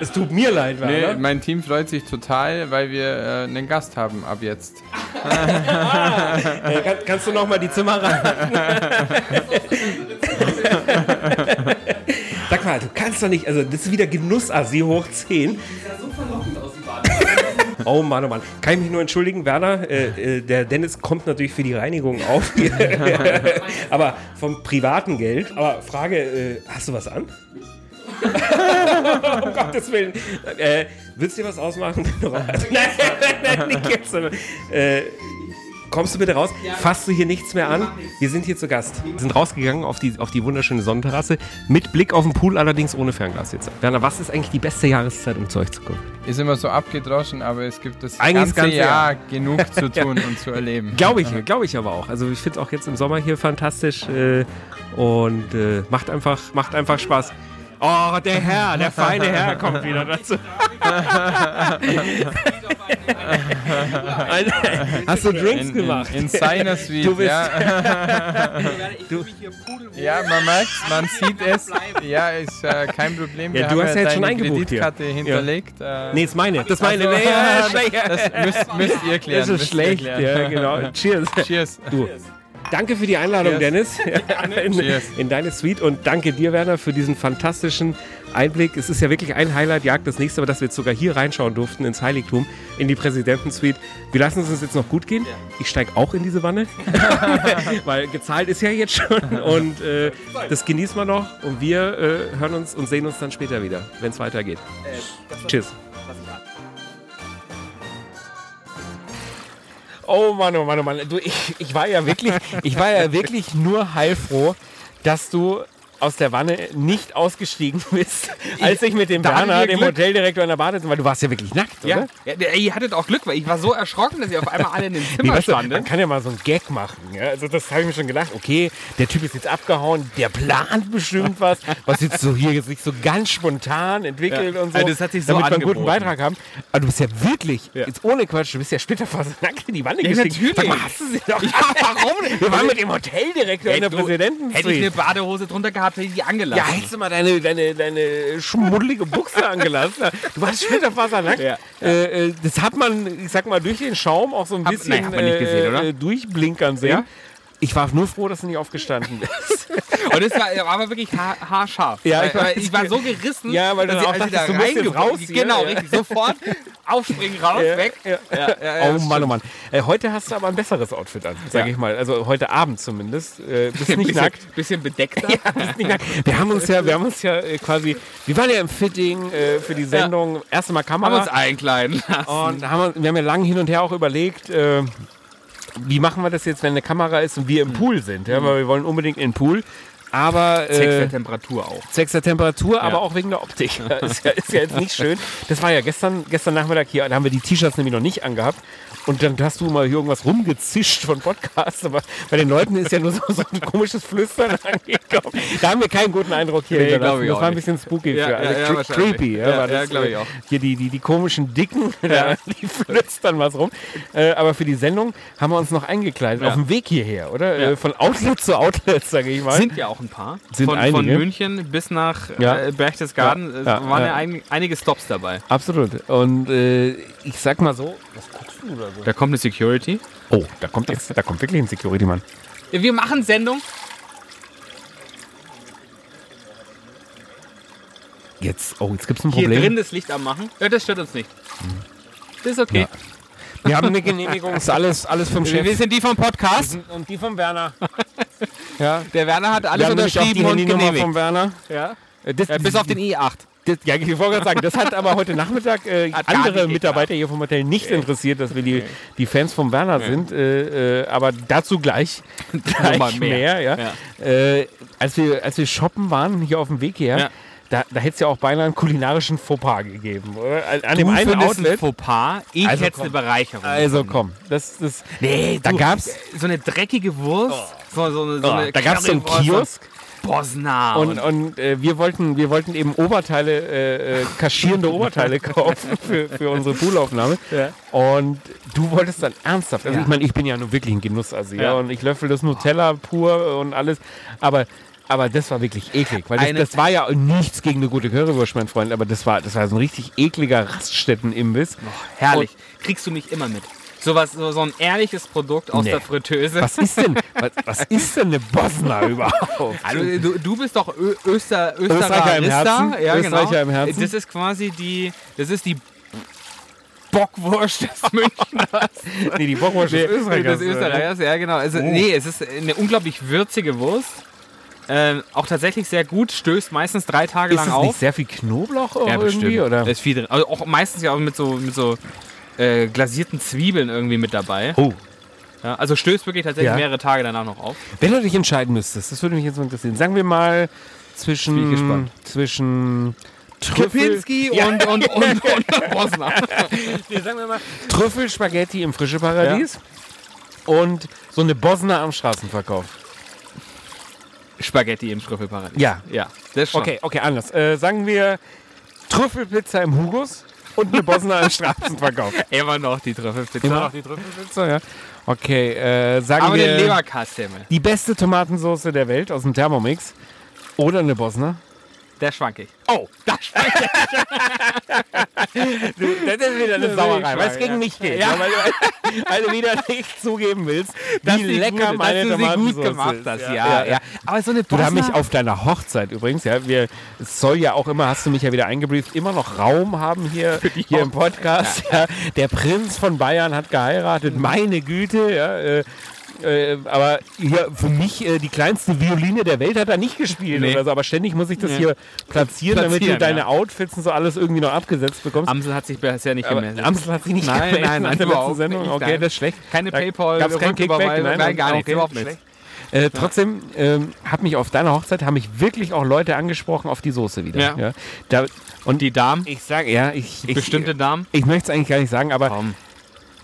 S9: Es tut mir leid,
S4: Nee,
S9: Werner.
S4: mein Team freut sich total, weil wir äh, einen Gast haben ab jetzt.
S9: Äh, kann, kannst du noch mal die Zimmer rein? Sag mal, du kannst doch nicht, also das ist wieder Genussassi hoch 10. Oh Mann, oh Mann. Kann ich mich nur entschuldigen, Werner? Äh, äh, der Dennis kommt natürlich für die Reinigung auf. Aber vom privaten Geld. Aber Frage, äh, hast du was an? um Gottes Willen. Äh, willst du dir was ausmachen? Nein, nein, nein, nicht jetzt. Äh, kommst du bitte raus? Fasst du hier nichts mehr an? Wir sind hier zu Gast. Wir sind rausgegangen auf die, auf die wunderschöne Sonnenterrasse. Mit Blick auf den Pool, allerdings ohne Fernglas jetzt. Werner, was ist eigentlich die beste Jahreszeit, um zu euch zu kommen?
S4: Ist immer so abgedroschen, aber es gibt das
S9: Eigentlich
S4: ganze,
S9: ganze
S4: Jahr
S9: Jahr.
S4: genug zu tun und zu erleben.
S9: Glaube ich, glaube ich aber auch. Also ich finde es auch jetzt im Sommer hier fantastisch äh, und äh, macht, einfach, macht einfach Spaß. Oh, der Herr, der feine Herr kommt wieder dazu. Hast du Drinks
S4: in,
S9: gemacht?
S4: In, in seiner Suite,
S9: Du bist-
S4: ja. du, ja, man merkt man sieht es. Ja, ist äh, kein Problem.
S9: Ja,
S4: Wir
S9: du hast ja jetzt schon eingebucht hier.
S4: Kreditkarte hinterlegt. Äh,
S9: Nee, ist meine. Das ist meine.
S4: Also,
S9: nee, ja, schlecht.
S4: das müsst, müsst ihr klären.
S9: Das ist schlecht. Ja, genau. Cheers.
S4: Cheers.
S9: Du. Danke für die Einladung,
S4: Cheers.
S9: Dennis, in, in deine Suite und danke dir, Werner, für diesen fantastischen Einblick. Es ist ja wirklich ein Highlight, jagt das nächste, aber dass wir jetzt sogar hier reinschauen durften ins Heiligtum, in die Präsidentensuite. Wir lassen es uns jetzt noch gut gehen. Ich steige auch in diese Wanne, weil gezahlt ist ja jetzt schon und äh, das genießen wir noch und wir äh, hören uns und sehen uns dann später wieder, wenn es weitergeht. Tschüss. Oh Mann, oh Mann, oh Mann. Du, ich, ich war ja wirklich, ich war ja wirklich nur heilfroh, dass du aus der Wanne nicht ausgestiegen bist, als ich mit dem
S3: Da
S9: Werner, dem
S3: Glück.
S9: Hoteldirektor, in der Badezimmer, weil du warst ja wirklich nackt,
S3: Ja,
S9: oder?
S3: ja, ihr hattet auch Glück, weil ich war so erschrocken, dass ihr auf einmal alle in dem
S9: Nee,
S3: Zimmer
S9: weißt du, man kann ja mal so einen Gag machen. Ja? Also das habe ich mir schon gedacht. Okay, der Typ ist jetzt abgehauen, der plant bestimmt was, was jetzt so hier sich so ganz spontan entwickelt
S3: Ja.
S9: und so.
S3: Also das hat sich so
S9: damit wir einen guten. Beitrag haben. Aber du bist ja wirklich, jetzt ohne Quatsch, du bist ja splitterfasernackt in die Wanne
S3: Ja,
S9: gestiegen.
S3: natürlich.
S9: Mal, hast du sie doch?
S3: Ja, warum?
S9: Wir waren mit dem Hoteldirektor in der
S3: du,
S9: Präsidenten.
S3: Hätte ich eine Badehose drunter gehabt, ich die angelassen.
S9: Ja, hättest du mal deine, deine, deine schmuddelige Buchse angelassen. Du warst splitterfasernackt.
S3: Ja.
S9: Äh, äh, das hat man, ich sag mal, durch den Schaum auch so ein
S3: Hab-
S9: bisschen
S3: nein?
S9: Äh, durchblinkern sehen.
S3: Ja?
S9: Ich war nur froh, dass du nicht aufgestanden bist.
S3: Und es war, war aber wirklich haar, haarscharf.
S9: Ja, ich
S3: weil ich war so gerissen,
S9: Ja, weil
S3: dass
S9: dann auch
S3: ich, als ich
S9: dachtest,
S3: da
S9: du
S3: reingeworfen-
S9: raus hier.
S3: Genau,
S9: Ja.
S3: richtig. Sofort aufspringen, raus, weg.
S9: Ja.
S3: Ja, ja, ja,
S9: oh Mann, oh Mann. Äh, heute hast du aber ein besseres Outfit an, sag
S3: Ja.
S9: ich mal. Also heute Abend zumindest. Äh, bist nicht
S3: bisschen,
S9: nackt.
S3: bisschen bedeckter.
S9: Bist nicht nackt. Wir haben uns ja, wir haben uns ja äh, quasi, wir waren ja im Fitting äh, für die Sendung. Erste Mal
S3: Haben
S9: Kamera.
S3: uns einkleiden lassen.
S9: Und haben, wir wir haben ja lange hin und her auch überlegt, äh, wie machen wir das jetzt, wenn eine Kamera ist und wir im Pool sind. Ja? Weil wir wollen unbedingt in den Pool. Aber
S3: Zwecks
S9: äh,
S3: der Temperatur auch.
S9: zwecks der Temperatur, aber auch wegen der Optik. ist, ja, ist ja jetzt nicht schön. Das war ja gestern, gestern Nachmittag hier, da haben wir die T-Shirts nämlich noch nicht angehabt.
S2: Und dann hast du mal hier irgendwas rumgezischt von Podcasts, aber bei den Leuten ist ja nur so, so ein komisches Flüstern angekommen. Da haben wir keinen guten Eindruck hier
S3: Nee,
S2: Das war ein
S3: nicht.
S2: bisschen spooky
S3: Ja,
S2: für alle.
S3: ja,
S2: creepy, ja,
S3: Ja,
S2: war
S3: ja,
S2: das,
S3: glaub ich
S2: äh,
S3: auch.
S2: Hier die, die, die komischen Dicken, die flüstern was rum. Äh, aber für die Sendung haben wir uns noch eingekleidet, auf dem Weg hierher, oder? Äh, von Outlet zu Outlet, sage ich mal.
S3: Sind ja auch ein paar.
S2: Sind
S3: von,
S2: einige.
S3: von München bis nach äh, Berchtesgaden waren
S2: ja.
S3: ein, einige Stops dabei.
S2: Absolut. Und äh, ich sag mal so, was guckst du da so?
S3: Da kommt eine Security.
S2: Oh, da kommt jetzt, da kommt wirklich ein Security-Mann.
S3: Wir machen Sendung.
S2: Jetzt, oh, jetzt gibt's ein
S3: Hier
S2: Problem.
S3: drin das Licht anmachen. Ja, das stört uns nicht. Das ist okay.
S2: Ja. Wir haben eine Genehmigung, ist alles, alles vom Chef.
S3: Wir sind die vom Podcast.
S2: und die vom Werner. ja.
S3: Der Werner hat
S2: Wir
S3: alles
S2: haben nämlich auch die
S3: unterschrieben und
S2: Handynummer
S3: genehmigt.
S2: vom Werner.
S3: Ja.
S2: Äh, Das,
S3: Ja, bis auf den i8.
S2: Das, ja, ich wollte gerade sagen, das hat aber heute Nachmittag äh, andere Mitarbeiter hier vom Hotel nicht interessiert, dass wir die, die Fans vom Werner sind. Äh, äh, aber dazu gleich, gleich mehr.
S3: mehr.
S2: ja. Äh, als, wir, als wir shoppen waren, hier auf dem Weg her,
S3: Ja.
S2: da, da hätte es ja auch beinahe einen kulinarischen Fauxpas gegeben. Oder? An,
S3: Du
S2: dem einen
S3: findest ein
S2: Outlet.
S3: Fauxpas, ich
S2: Also
S3: hätte
S2: komm.
S3: eine Bereicherung.
S2: Also komm, das, das,
S3: nee,
S2: da
S3: du,
S2: gab's,
S3: so eine dreckige Wurst. So, so eine, so
S2: oh,
S3: eine
S2: da gab's so einen Kiosk.
S3: Bosna.
S2: Und, und äh, wir, wollten, wir wollten eben Oberteile, äh, äh, kaschierende Oberteile kaufen für, für unsere Poolaufnahme. Und du wolltest dann ernsthaft, also
S3: Ja.
S2: ich meine, ich bin ja nur wirklich ein Genuss, also ja,
S3: Ja.
S2: und ich löffel das Nutella pur und alles, aber aber das war wirklich eklig, weil das, das war ja nichts gegen eine gute Currywurst, mein Freund, aber das war, das war so ein richtig ekliger Raststätten-Imbiss.
S3: Herrlich. Kriegst du nicht immer mit. So, was, so, so ein ehrliches Produkt aus
S2: Nee.
S3: der Fritteuse.
S2: Was ist denn, was, was ist denn eine Bosna überhaupt?
S3: Also, du, du bist doch Ö Öster,
S2: Österreicher im Herzen. Österreicher im Herzen.
S3: Das ist quasi die, das ist die Bockwurst des Münchners.
S2: Nee, die Bockwurst des Österreichers.
S3: Des Österreichers, ja genau. Also, Nee, es ist eine unglaublich würzige Wurst. Ähm, auch tatsächlich sehr gut, stößt meistens drei Tage
S2: Ist
S3: lang
S2: das
S3: auf.
S2: nicht sehr viel Knoblauch auch
S3: ja,
S2: irgendwie?
S3: bestimmt.
S2: Oder?
S3: Da ist viel drin. Also auch meistens ja auch mit so, mit so äh, glasierten Zwiebeln irgendwie mit dabei.
S2: Oh.
S3: Ja, also stößt wirklich tatsächlich
S2: Ja.
S3: mehrere Tage danach noch auf.
S2: Wenn du dich entscheiden müsstest, das würde mich jetzt mal interessieren. Sagen wir mal zwischen.
S3: Bin ich gespannt.
S2: Zwischen. Trüffel,
S3: Kipinski
S2: Ja.
S3: und, und, und, und Bosna.
S2: Nee, sagen wir mal Trüffelspaghetti im Frische Paradies und so eine Bosna am Straßenverkauf.
S3: Spaghetti im Trüffelparadies.
S2: Ja.
S3: Ja, das schon.
S2: Okay, okay, anders. Äh, sagen wir Trüffelpizza im Hugos und eine Bosna am Straßenverkauf.
S3: Immer noch die Trüffelpizza.
S2: Immer noch die Trüffelpizza, ja. Okay, äh, sagen
S3: Aber
S2: wir
S3: den Leberkassemmel,
S2: die beste Tomatensauce der Welt aus dem Thermomix oder eine Bosna.
S3: Der schwank ich.
S2: Oh, das schmeckt. du, das ist wieder eine Sauerei, weil es gegen
S3: ja.
S2: mich geht.
S3: Ja.
S2: Ja. weil, du, weil du wieder nicht zugeben willst,
S3: Dass
S2: wie lecker
S3: gut-
S2: meine
S3: dass du sie gut gemacht
S2: ist.
S3: hast. Ja, ja, Aber so eine
S2: Du, da
S3: Bosna...
S2: haben mich auf deiner Hochzeit übrigens, ja, wir, es soll ja auch immer, hast du mich ja wieder eingebrieft, immer noch Raum haben hier, hier im Podcast. Ja. Der Prinz von Bayern hat geheiratet, meine Güte, ja, äh, äh, aber hier für mich äh, die kleinste Violine der Welt hat er nicht gespielt
S3: Nee.
S2: oder so, aber ständig muss ich das
S3: Nee.
S2: hier platzieren, damit du
S3: Platzieren,
S2: deine
S3: ja.
S2: Outfits und so alles irgendwie noch abgesetzt bekommst.
S3: Amsel hat sich bisher nicht gemeldet.
S2: Amsel hat sich nicht
S3: Nein,
S2: gemeldet
S3: nein, nein,
S2: der
S3: überhaupt
S2: Sendung.
S3: nicht,
S2: Okay,
S3: nein.
S2: das ist schlecht.
S3: Keine
S2: Da
S3: Paypal,
S2: gab's kein Kickback,
S3: Rücküberweisung, nein, gar nichts,
S2: okay,
S3: überhaupt nicht.
S2: Äh, trotzdem ähm, hat mich auf deiner Hochzeit haben mich wirklich auch Leute angesprochen auf die Soße wieder.
S3: Ja.
S2: Da, und
S3: Die Damen,
S2: ich sage ja, ich, ich
S3: bestimmte Damen.
S2: Ich möchte es eigentlich gar nicht sagen, aber
S3: Komm.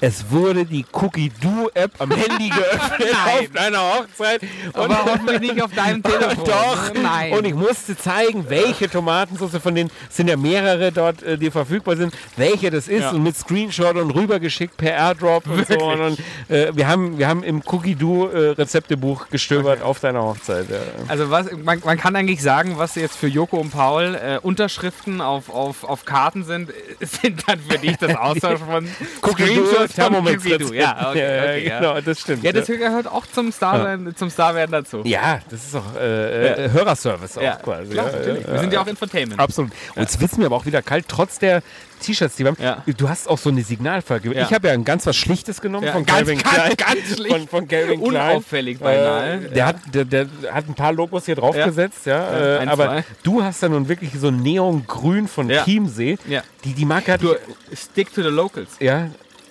S2: Es wurde die Cookie Do App am Handy geöffnet
S3: Nein.
S2: auf deiner Hochzeit.
S3: Aber hoffentlich nicht auf deinem Telefon.
S2: Doch.
S3: Nein.
S2: Und ich musste zeigen, welche Tomatensauce von denen es sind ja mehrere dort, äh, die verfügbar sind, welche das ist
S3: Ja.
S2: und mit Screenshot und rübergeschickt per Airdrop und so. Und, und äh, wir haben wir haben im Cookie Do äh, Rezeptebuch gestöbert auf deiner Hochzeit. Ja.
S3: Also was, man, man kann eigentlich sagen, was jetzt für Joko und Paul äh, Unterschriften auf, auf, auf Karten sind, sind dann für dich das Austausch von
S2: Cookie
S3: Screenshots
S2: Thermomix.
S3: Do. Ja, okay, okay, ja.
S2: genau, das stimmt.
S3: Ja, das gehört auch zum Starwerden, zum Starwerden dazu.
S2: Ja, das ist auch äh, äh, Hörerservice auch
S3: Ja,
S2: quasi.
S3: klar,
S2: ja,
S3: natürlich. Wir sind ja auch Infotainment.
S2: Absolut. Und jetzt wird's mir aber auch wieder kalt, trotz der T-Shirts, die wir haben. Du hast auch so eine Signalfolge.
S3: Ja.
S2: Ich habe ja ein ganz was Schlichtes genommen von
S3: ganz,
S2: Calvin
S3: ganz,
S2: Klein.
S3: ganz schlicht.
S2: Von, von Calvin Klein.
S3: Unauffällig beinahe.
S2: Äh, der, hat, der, der hat ein paar Logos hier draufgesetzt, ja. Äh,
S3: ein,
S2: aber
S3: zwei.
S2: du hast ja nun wirklich so Neongrün von. Chiemsee.
S3: Ja.
S2: Die, die Marke hat
S3: Du, stick to the locals.
S2: ja,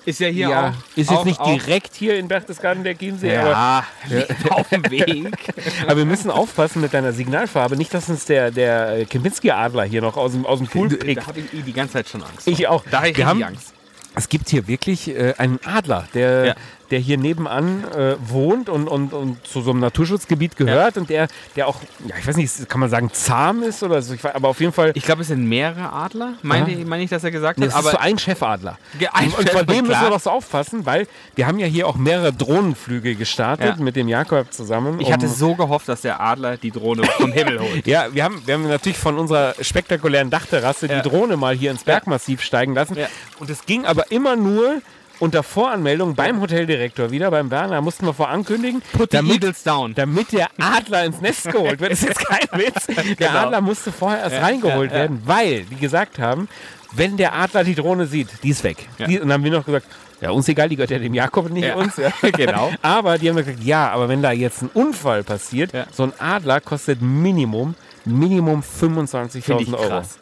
S3: Ist ja hier
S2: ja,
S3: auch.
S2: ist jetzt
S3: auch,
S2: nicht direkt hier in Berchtesgaden der Chiemsee, aber
S3: Ja, auf dem Weg.
S2: Aber wir müssen aufpassen mit deiner Signalfarbe. Nicht, dass uns der, der Kempinski-Adler hier noch aus dem, aus dem Pool
S3: Da
S2: pickt.
S3: habe ich eh die ganze Zeit schon Angst.
S2: Ich auch.
S3: Da habe ich
S2: haben,
S3: richtig Angst.
S2: es gibt hier wirklich äh, einen Adler, der,
S3: Ja.
S2: Der hier nebenan äh, wohnt und, und, und zu so einem Naturschutzgebiet gehört und der, der auch, ja, ich weiß nicht, kann man sagen, zahm ist oder so, ich weiß, aber auf jeden Fall.
S3: Ich glaube, es sind mehrere Adler, meine ich, meine ich, dass er gesagt
S2: Nee,
S3: hat.
S2: ist
S3: aber
S2: so ein Chefadler.
S3: Ein
S2: und von
S3: Chef-
S2: dem müssen wir doch so aufpassen, weil wir haben ja hier auch mehrere Drohnenflüge gestartet
S3: Ja.
S2: mit dem Jakob zusammen.
S3: ich hatte
S2: um-
S3: so gehofft, dass der Adler die Drohne vom Himmel holt.
S2: Ja, wir haben, wir haben natürlich von unserer spektakulären Dachterrasse
S3: Ja.
S2: die Drohne mal hier ins Bergmassiv steigen lassen.
S3: Ja.
S2: Und es ging aber immer nur unter Voranmeldung beim Hoteldirektor wieder, beim Werner, mussten wir vorankündigen,
S3: Put the
S2: damit,
S3: Eagles down.
S2: damit der Adler ins Nest geholt wird. Das ist jetzt kein Witz. Der
S3: Genau.
S2: Adler musste vorher erst reingeholt
S3: ja, ja.
S2: werden, weil die gesagt haben, wenn der Adler die Drohne sieht, die ist weg.
S3: Ja.
S2: Die, und dann haben wir noch gesagt, ja, uns egal, die gehört ja dem Jakob, nicht
S3: Ja.
S2: uns. Ja.
S3: Genau.
S2: Aber die haben gesagt, ja, aber wenn da jetzt ein Unfall passiert,
S3: Ja.
S2: so ein Adler kostet Minimum, Minimum
S3: Finde ich
S2: 25.000 Euro.
S3: krass.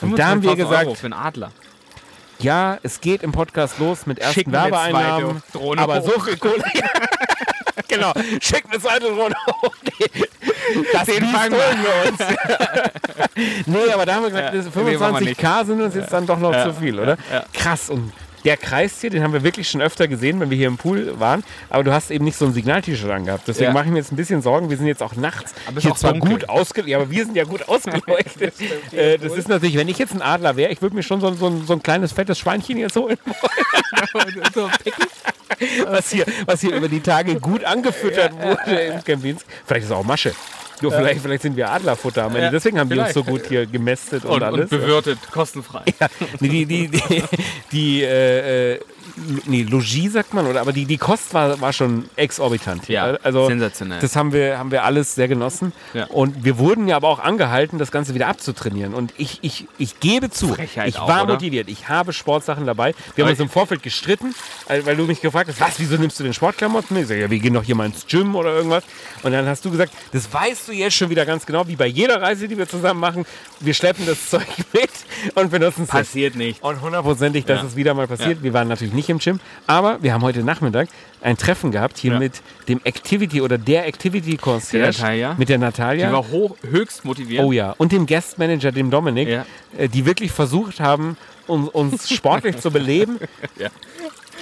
S2: Und da haben wir
S3: 25.000
S2: gesagt,
S3: Euro für einen Adler.
S2: Ja, es geht im Podcast los mit ersten Werbeeinnahmen.
S3: zweite Drohne
S2: aber
S3: hoch.
S2: so viel Kohle. genau, schick eine zweite Drohne hoch. Das
S3: Den fangen
S2: wir uns. nee, aber da haben wir gesagt,
S3: Ja,
S2: das
S3: nee, machen wir
S2: 25k sind uns jetzt dann doch noch zu viel, oder? Krass. Und der Kreis hier, den haben wir wirklich schon öfter gesehen, wenn wir hier im Pool waren. Aber du hast eben nicht so ein Signal-T-Shirt angehabt. Deswegen
S3: Ja.
S2: mache ich mir jetzt ein bisschen Sorgen. Wir sind jetzt auch nachts
S3: Aber
S2: hier
S3: auch
S2: zwar
S3: dunkel.
S2: gut ausgeleuchtet. Ja, aber wir sind ja gut ausgeleuchtet. äh, das ist natürlich, wenn ich jetzt ein Adler wäre, ich würde mir schon so, so, ein- so ein kleines fettes Schweinchen jetzt holen was hier, was hier über die Tage gut angefüttert wurde im Kempinsk. Vielleicht ist es auch Masche. Nur vielleicht, vielleicht sind wir Adlerfutter am Ende.
S3: Ja,
S2: Deswegen haben die uns so
S3: vielleicht.
S2: gut hier gemästet und,
S3: Und,
S2: alles.
S3: und bewirtet, kostenfrei.
S2: Ja, nee, die, die, die, die äh, äh, nee, Logis sagt man, oder? Aber die, die Kost war, war schon exorbitant.
S3: Ja,
S2: also,
S3: sensationell.
S2: Das haben wir, haben wir alles sehr genossen.
S3: Ja.
S2: Und wir wurden ja aber auch angehalten, das Ganze wieder abzutrainieren. Und ich, ich, ich gebe zu,
S3: Frechheit
S2: ich
S3: auch,
S2: war
S3: oder?
S2: motiviert. Ich habe Sportsachen dabei. Wir haben
S3: Aber
S2: uns im Vorfeld gestritten, weil du mich gefragt hast, was, wieso nimmst du den Sportklamotten? Ich sage, ja, wir gehen doch hier mal ins Gym oder irgendwas. Und dann hast du gesagt, das weißt du jetzt schon wieder ganz genau, wie bei jeder Reise, die wir zusammen machen. Wir schleppen das Zeug mit und benutzen es.
S3: Passiert nicht.
S2: Und hundertprozentig, dass
S3: Ja.
S2: es wieder mal passiert. Wir waren natürlich nicht im Gym, aber wir haben heute Nachmittag ein Treffen gehabt hier
S3: Ja.
S2: mit dem Activity oder der Activity Concierge. Mit der Natalia.
S3: Die war hoch, höchst motiviert.
S2: Oh ja, und dem Guest Manager, dem Dominik,
S3: Ja.
S2: äh, die wirklich versucht haben, un- uns sportlich zu beleben.
S3: Ja.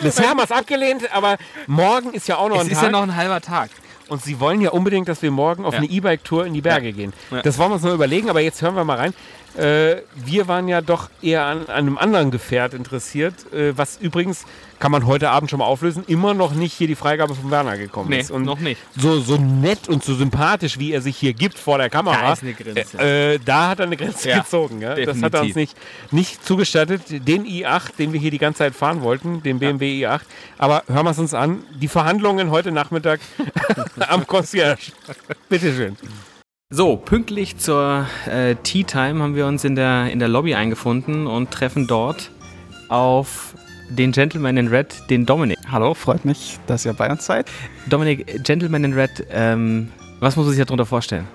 S2: Bisher haben wir es abgelehnt, aber morgen ist ja auch noch
S3: Es
S2: ein
S3: ist
S2: Tag.
S3: ja noch ein halber Tag.
S2: und sie wollen ja unbedingt, dass wir morgen auf
S3: Ja.
S2: eine E-Bike-Tour in die Berge gehen.
S3: Ja.
S2: Das wollen wir uns noch überlegen, aber jetzt hören wir mal rein. Äh, wir waren ja doch eher an, an einem anderen Gefährt interessiert, äh, was übrigens, kann man heute Abend schon mal auflösen, immer noch nicht hier die Freigabe von Werner gekommen
S3: Nee,
S2: ist. Und
S3: noch nicht.
S2: So, so nett und so sympathisch, wie er sich hier gibt vor der Kamera.
S3: Da ist eine Grenze.
S2: Äh, äh, da hat er eine Grenze
S3: Ja,
S2: gezogen. Ja? Das hat er uns nicht, nicht zugestattet. Den i8, den wir hier die ganze Zeit fahren wollten, den BMW i8. Aber hören wir es uns an. Die Verhandlungen heute Nachmittag am Concierge. Bitteschön.
S3: So, pünktlich zur äh, Tea Time haben wir uns in der, in der Lobby eingefunden und treffen dort auf den Gentleman in Red, den Dominik.
S11: Hallo, freut mich, dass ihr bei uns seid.
S3: Dominik, Gentleman in Red, ähm, was muss man sich darunter vorstellen?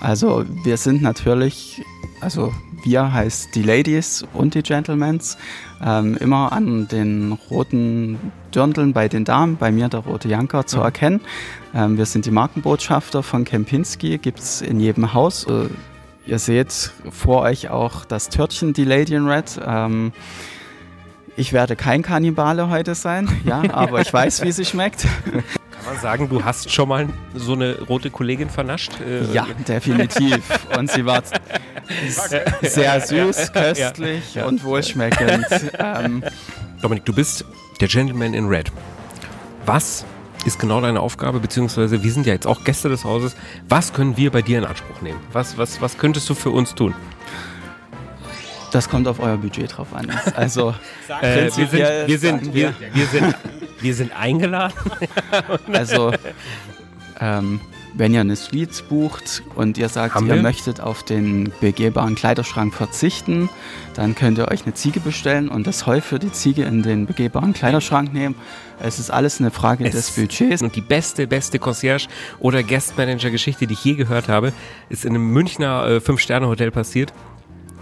S11: Also, wir sind natürlich, also wir heißt die Ladies und die Gentlemans, ähm, immer an den roten Dirndln bei den Damen, bei mir der rote Janker, zu erkennen. Ähm, wir sind die Markenbotschafter von Kempinski, gibt es in jedem Haus. Äh, ihr seht vor euch auch das Törtchen, die Lady in Red. Ähm, ich werde kein Kannibale heute sein, ja, aber ich weiß, wie sie schmeckt.
S2: Kann man sagen, du hast schon mal so eine rote Kollegin vernascht? Äh,
S11: Ja, definitiv. Und sie war sehr süß, köstlich
S2: Ja.
S11: und wohlschmeckend. Ähm,
S2: Dominik, du bist der Gentleman in Red. Was ist genau deine Aufgabe, beziehungsweise wir sind ja jetzt auch Gäste des Hauses. Was können wir bei dir in Anspruch nehmen? Was, was, was könntest du für uns tun?
S11: das kommt auf euer Budget drauf an. Also,
S2: Äh, wir, sind, wir, sind, wir, wir, sind, wir sind eingeladen.
S11: Also, ähm, wenn ihr eine Suite bucht und ihr sagt,
S2: Haben
S11: ihr
S2: wir?
S11: möchtet auf den begehbaren Kleiderschrank verzichten, dann könnt ihr euch eine Ziege bestellen und das Heu für die Ziege in den begehbaren Kleiderschrank nehmen. Es ist alles eine Frage des
S2: Es-
S11: Budgets.
S2: Und die beste, beste Concierge- oder Guestmanager-Geschichte, die ich je gehört habe, ist in einem Münchner äh, Fünf-Sterne-Hotel passiert.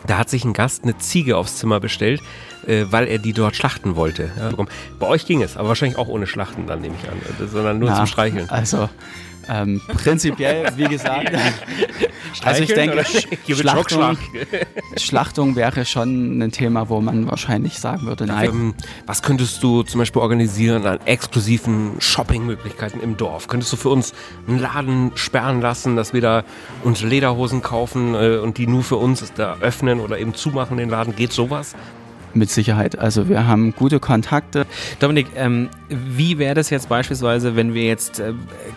S2: Da hat sich ein Gast eine Ziege aufs Zimmer bestellt, äh, weil er die dort schlachten wollte. Ja, bei euch ging es, aber wahrscheinlich auch ohne Schlachten, dann nehme ich an, sondern nur
S11: Na,
S2: zum Streicheln.
S11: Also, Ähm, prinzipiell, wie gesagt, also ich denke, Schlachtung. Schlachtung wäre schon ein Thema, wo man wahrscheinlich sagen würde, nein.
S9: Ähm, was könntest du zum Beispiel organisieren an exklusiven Shoppingmöglichkeiten im Dorf? Könntest du für uns einen Laden sperren lassen, dass wir da uns Lederhosen kaufen äh, und die nur für uns da öffnen oder eben zumachen den Laden? Geht sowas?
S11: Mit Sicherheit. Also wir haben gute Kontakte.
S3: Dominik, ähm, wie wäre das jetzt beispielsweise, wenn wir jetzt äh,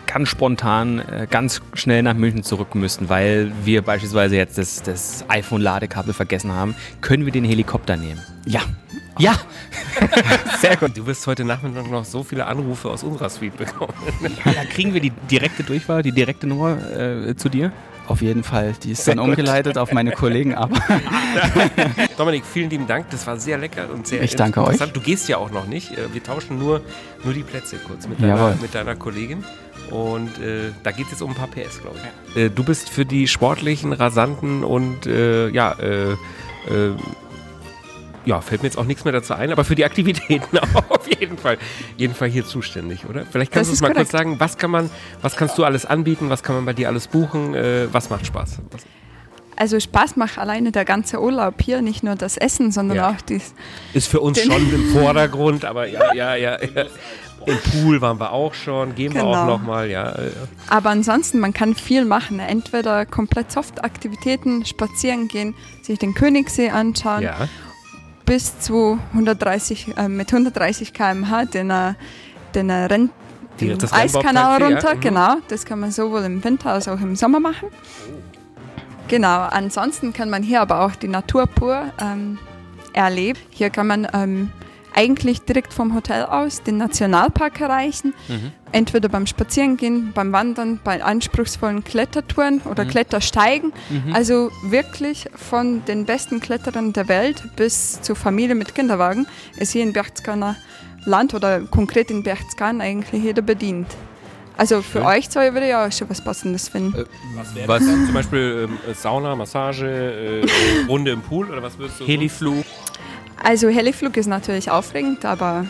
S3: ganz spontan, äh, ganz schnell nach München zurück müssten, weil wir beispielsweise jetzt das, das iPhone-Ladekabel vergessen haben? Können wir den Helikopter nehmen?
S11: Ja.
S3: Ja!
S9: Sehr gut. Du wirst heute Nachmittag noch so viele Anrufe aus unserer Suite bekommen.
S3: Da kriegen wir die direkte Durchwahl, die direkte Nummer äh, zu dir?
S11: Auf jeden Fall. Die ist dann
S9: gut.
S11: umgeleitet auf meine Kollegen, aber
S9: Dominik, vielen lieben Dank. Das war sehr lecker und sehr
S11: Ich danke euch.
S9: Du gehst ja auch noch nicht. Äh, Wir tauschen nur, nur die Plätze kurz mit deiner, mit deiner Kollegin. Und äh, da geht es jetzt um ein paar PS, glaube ich. Äh, du bist für die sportlichen, rasanten und äh, ja, äh, äh, ja, fällt mir jetzt auch nichts mehr dazu ein, aber für die Aktivitäten auf jeden Fall, jeden Fall hier zuständig, oder? Vielleicht kannst
S12: Das
S9: du uns mal kurz
S12: korrekt.
S9: sagen, was kann man, was kannst du alles anbieten, was kann man bei dir alles buchen, äh, was macht Spaß? Was,
S12: Also Spaß macht alleine der ganze Urlaub hier, nicht nur das Essen, sondern
S9: Ja.
S12: auch die.
S9: Ist für uns schon im Vordergrund, aber ja, ja, ja. ja. Im Pool waren wir auch schon, gehen wir auch
S12: Genau.
S9: nochmal, ja.
S12: Aber ansonsten, man kann viel machen. Entweder komplett Soft-Aktivitäten, spazieren gehen, sich den Königssee anschauen,
S9: Ja.
S12: Bis zu 130, äh, mit 130 km/h den, den den
S9: das
S12: Eiskanal
S9: Rennbahn-Taxi, ja,
S12: runter.
S9: mhm.
S12: Genau, das kann man sowohl im Winter als auch im Sommer machen. Genau, ansonsten kann man hier aber auch die Natur pur ähm, erleben. Hier kann man ähm, eigentlich direkt vom Hotel aus den Nationalpark erreichen.
S3: Mhm.
S12: Entweder beim Spazierengehen, beim Wandern, bei anspruchsvollen Klettertouren oder
S3: Mhm.
S12: Klettersteigen.
S3: Mhm.
S12: Also wirklich von den besten Kletterern der Welt bis zur Familie mit Kinderwagen ist hier in Berchtesgadener Land oder konkret in Berchtesgaden eigentlich jeder bedient. Also für
S9: Schön.
S12: euch zwei würde ich auch schon was Passendes finden.
S9: Äh, was wäre das? Zum Beispiel ähm, Sauna, Massage, äh, äh, Runde im Pool oder was würdest du?
S3: Heliflug.
S12: Also Heliflug ist natürlich aufregend, aber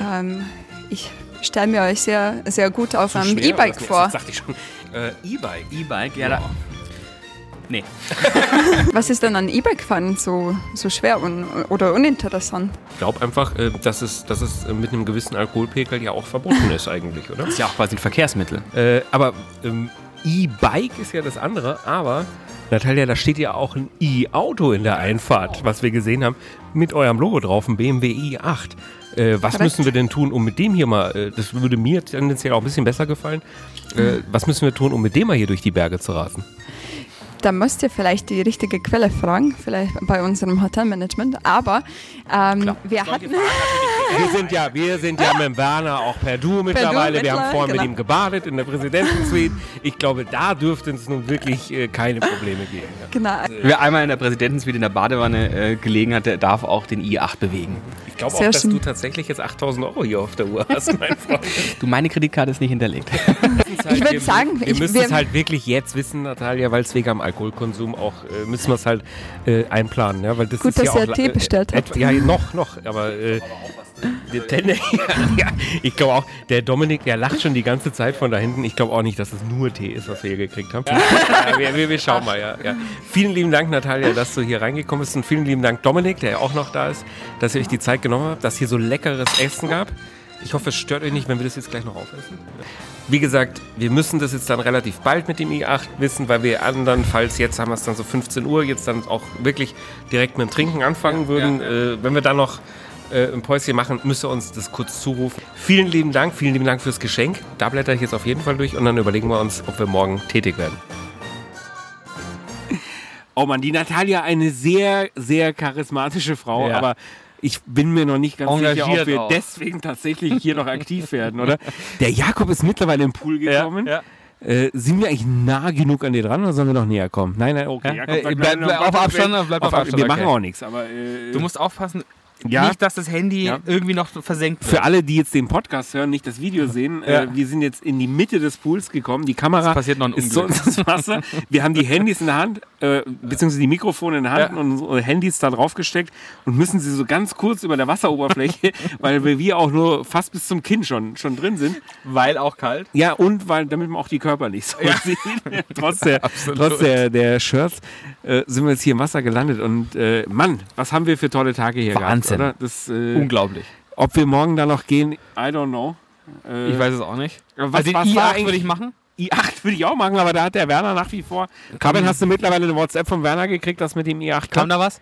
S12: ähm, ich stelle mir euch sehr, sehr gut auf einem E-Bike vor.
S9: Das dachte ich schon. Äh, E-Bike.
S3: E-Bike, ja. Da, nee.
S12: Was ist denn an E-Bike fahren so, so schwer un oder uninteressant?
S9: Ich glaube einfach, äh, dass es, dass es mit einem gewissen Alkoholpegel ja auch verboten ist eigentlich, oder?
S3: Ist ja auch quasi ein Verkehrsmittel.
S9: Äh, aber ähm, E-Bike ist ja das andere, aber Natalia, da steht ja auch ein E-Auto in der Einfahrt, was wir gesehen haben, mit eurem Logo drauf, ein BMW i8. Äh, was
S12: Korrekt.
S9: müssen wir denn tun, um mit dem hier mal, äh, das würde mir tendenziell auch ein bisschen besser gefallen, äh, was müssen wir tun, um mit dem mal hier durch die Berge zu rasen?
S12: Da müsst ihr vielleicht die richtige Quelle fragen, vielleicht bei unserem Hotelmanagement. Aber ähm, wir hatten.
S9: Wir sind ja, wir sind ja mit Werner auch per Du mittlerweile. wir haben vorhin mit
S12: genau.
S9: ihm gebadet in der Präsidentensuite. Ich glaube, da dürfte es nun wirklich äh, keine Probleme geben. Ja.
S12: Genau.
S3: Wer einmal in der Präsidentensuite in der Badewanne äh, gelegen hat, der darf auch den i8 bewegen.
S9: Ich glaube auch, dass
S12: schön.
S9: du tatsächlich jetzt 8000 Euro hier auf der Uhr hast, mein Freund.
S3: Du, meine Kreditkarte ist nicht hinterlegt.
S12: Ich würde
S9: wir,
S12: sagen,
S9: wir
S12: ich-
S9: müssen
S12: wir-
S9: es halt wirklich jetzt wissen, Natalia, weil es wegen am Alkoholkonsum auch, äh, müssen wir es halt äh, einplanen. Ja, weil das
S12: Gut,
S9: ist
S12: dass
S9: ja
S12: ihr
S9: auch,
S12: Tee bestellt habt.
S9: etwa- Ja, noch, noch, aber äh, ja, ich glaube auch, der Dominik, der lacht schon die ganze Zeit von da hinten. Ich glaube auch nicht, dass es nur Tee ist, was wir hier gekriegt haben. Ja, wir, wir, wir schauen mal, ja, ja. Vielen lieben Dank, Natalia, dass du hier reingekommen bist und vielen lieben Dank, Dominik, der ja auch noch da ist, dass ihr euch die Zeit genommen habt, dass hier so leckeres Essen gab. Ich hoffe, es stört euch nicht, wenn wir das jetzt gleich noch aufessen. Wie gesagt, wir müssen das jetzt dann relativ bald mit dem i8 wissen, weil wir andernfalls, jetzt haben wir es dann so 15 Uhr, jetzt dann auch wirklich direkt mit dem Trinken anfangen würden. Äh, wenn wir dann noch äh, ein Päuschen machen, müsst ihr uns das kurz zurufen. Vielen lieben Dank, vielen lieben Dank fürs Geschenk. Da blätter ich jetzt auf jeden Fall durch und dann überlegen wir uns, ob wir morgen tätig werden. Oh Mann, die Natalia, eine sehr, sehr charismatische Frau,
S3: Ja.
S9: aber ich bin mir noch nicht ganz sicher, ob
S3: Engagiert
S9: wir
S3: auch.
S9: deswegen tatsächlich hier noch aktiv werden, oder? Der Jakob ist mittlerweile im Pool gekommen.
S3: ja.
S9: Äh, sind wir eigentlich nah genug an dir dran oder sollen wir noch näher kommen? Nein, nein, okay.
S3: Ja?
S9: Jakob
S3: Äh, bleib-
S9: nein,
S3: bleib auf Abstand, bleib auf Abstand,
S9: Wir
S3: okay.
S9: machen auch nichts, aber äh,
S3: Du musst aufpassen,
S2: Ja.
S3: nicht, dass das Handy
S2: Ja.
S3: irgendwie noch versenkt wird.
S2: Für alle, die jetzt den Podcast hören, nicht das Video sehen,
S3: Ja.
S2: äh, wir sind jetzt in die Mitte des Pools gekommen. Die Kamera
S3: Es passiert noch ein
S2: ist so ins Wasser. Wir haben die Handys in der Hand, äh, beziehungsweise die Mikrofone in der Hand und unsere Handys da drauf gesteckt und müssen sie so ganz kurz über der Wasseroberfläche, weil wir- wir auch nur fast bis zum Kinn schon, schon drin sind.
S3: Weil auch kalt.
S2: Ja, und weil, damit man auch die Körper nicht so sieht. trotz der,
S3: Absolut.
S2: trotz der, der Shirts äh, sind wir jetzt hier im Wasser gelandet. Und äh, Mann, was haben wir für tolle Tage hier
S3: Wahnsinn.
S2: gehabt? Das, äh,
S3: Unglaublich.
S2: ob wir morgen da noch gehen, I don't know. Äh,
S3: Ich weiß es auch nicht.
S2: was-
S3: also den
S2: was war
S3: i8
S2: eigentlich-
S3: würde ich machen.
S2: i8 würde ich auch machen, aber da hat der Werner nach wie vor. Kabin, hast du mittlerweile eine WhatsApp von Werner gekriegt, das mit dem i8
S3: Kam da was?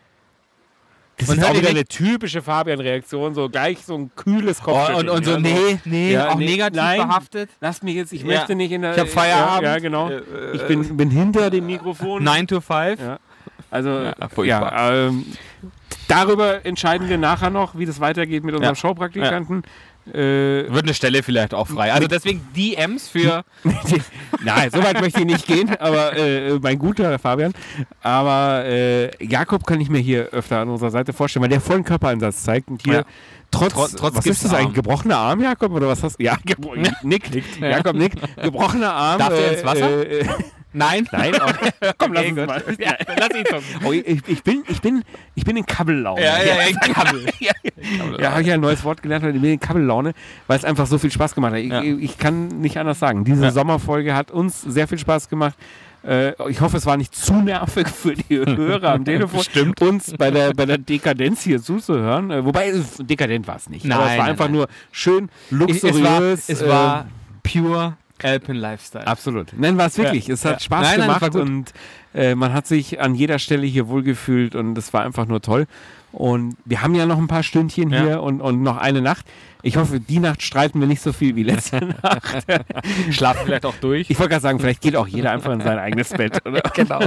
S2: Das
S3: Und
S2: ist auch wieder eine typische Fabian-Reaktion, so gleich so ein kühles
S3: Oh,
S2: Kopfschütteln.
S3: und, und so,
S2: ja,
S3: nee, nee,
S2: Ja,
S3: auch
S2: nee,
S3: negativ
S2: nein.
S3: behaftet.
S2: Lass mich jetzt, ich
S3: Ja.
S2: möchte nicht in der.
S3: Ich hab Feierabend.
S2: Ja, genau.
S3: Äh,
S2: ich bin, bin hinter dem Mikrofon.
S3: 9 to 5.
S2: Ja. Also,
S3: Ja,
S2: ähm, darüber entscheiden wir nachher noch, wie das weitergeht mit unserem
S3: Ja.
S2: Showpraktikanten. Äh,
S3: Wird eine Stelle vielleicht auch frei. Also deswegen DMs für.
S2: Nein, so weit möchte ich nicht gehen, aber äh, mein guter Fabian. Aber äh, Jakob kann ich mir hier öfter an unserer Seite vorstellen, weil der vollen Körpereinsatz zeigt und hier
S3: Ja.
S2: trotz,
S3: Trotz- trotz
S2: was ist das eigentlich? Gebrochener Arm, Jakob? Oder was hast du? Ja, Nick.
S3: Ja.
S2: Jakob Nick. Gebrochener Arm.
S3: Darf der ins Wasser? Nein.
S2: nein, auch, komm, lass
S3: Okay,
S2: uns mal.
S3: Ja, lass ihn gucken.
S2: Oh, ich, ich, bin, ich, bin, ich bin in Kabbellaune.
S3: Ja, ja, ja, Kabel.
S2: Ja, habe ich ja ein neues Wort gelernt, ich bin in Kabbellaune, weil es einfach so viel Spaß gemacht hat. Ich,
S3: Ja.
S2: ich kann nicht anders sagen. Diese
S3: Ja.
S2: Sommerfolge hat uns sehr viel Spaß gemacht. Äh, ich hoffe, es war nicht zu nervig für die Hörer am Telefon,
S3: Stimmt.
S2: uns bei der, bei der Dekadenz hier zuzuhören. Äh, wobei, es- dekadent war es nicht.
S3: Nein,
S2: es war
S3: nein,
S2: einfach
S3: nein.
S2: nur schön,
S3: Es war,
S2: luxuriös.
S3: es war pure Alpine Lifestyle.
S2: Absolut. Nein, war es wirklich.
S3: Ja.
S2: Es hat
S3: Ja.
S2: Spaß
S3: Nein, nein,
S2: gemacht
S3: gut.
S2: und äh, man hat sich an jeder Stelle hier wohlgefühlt und es war einfach nur toll. Und wir haben ja noch ein paar Stündchen
S3: Ja.
S2: hier und, und noch eine Nacht. Ich hoffe, die Nacht streiten wir nicht so viel wie letzte Nacht.
S3: Schlafen vielleicht auch durch.
S2: Ich wollte gerade sagen, vielleicht geht auch jeder einfach in sein eigenes Bett. Oder?
S3: genau.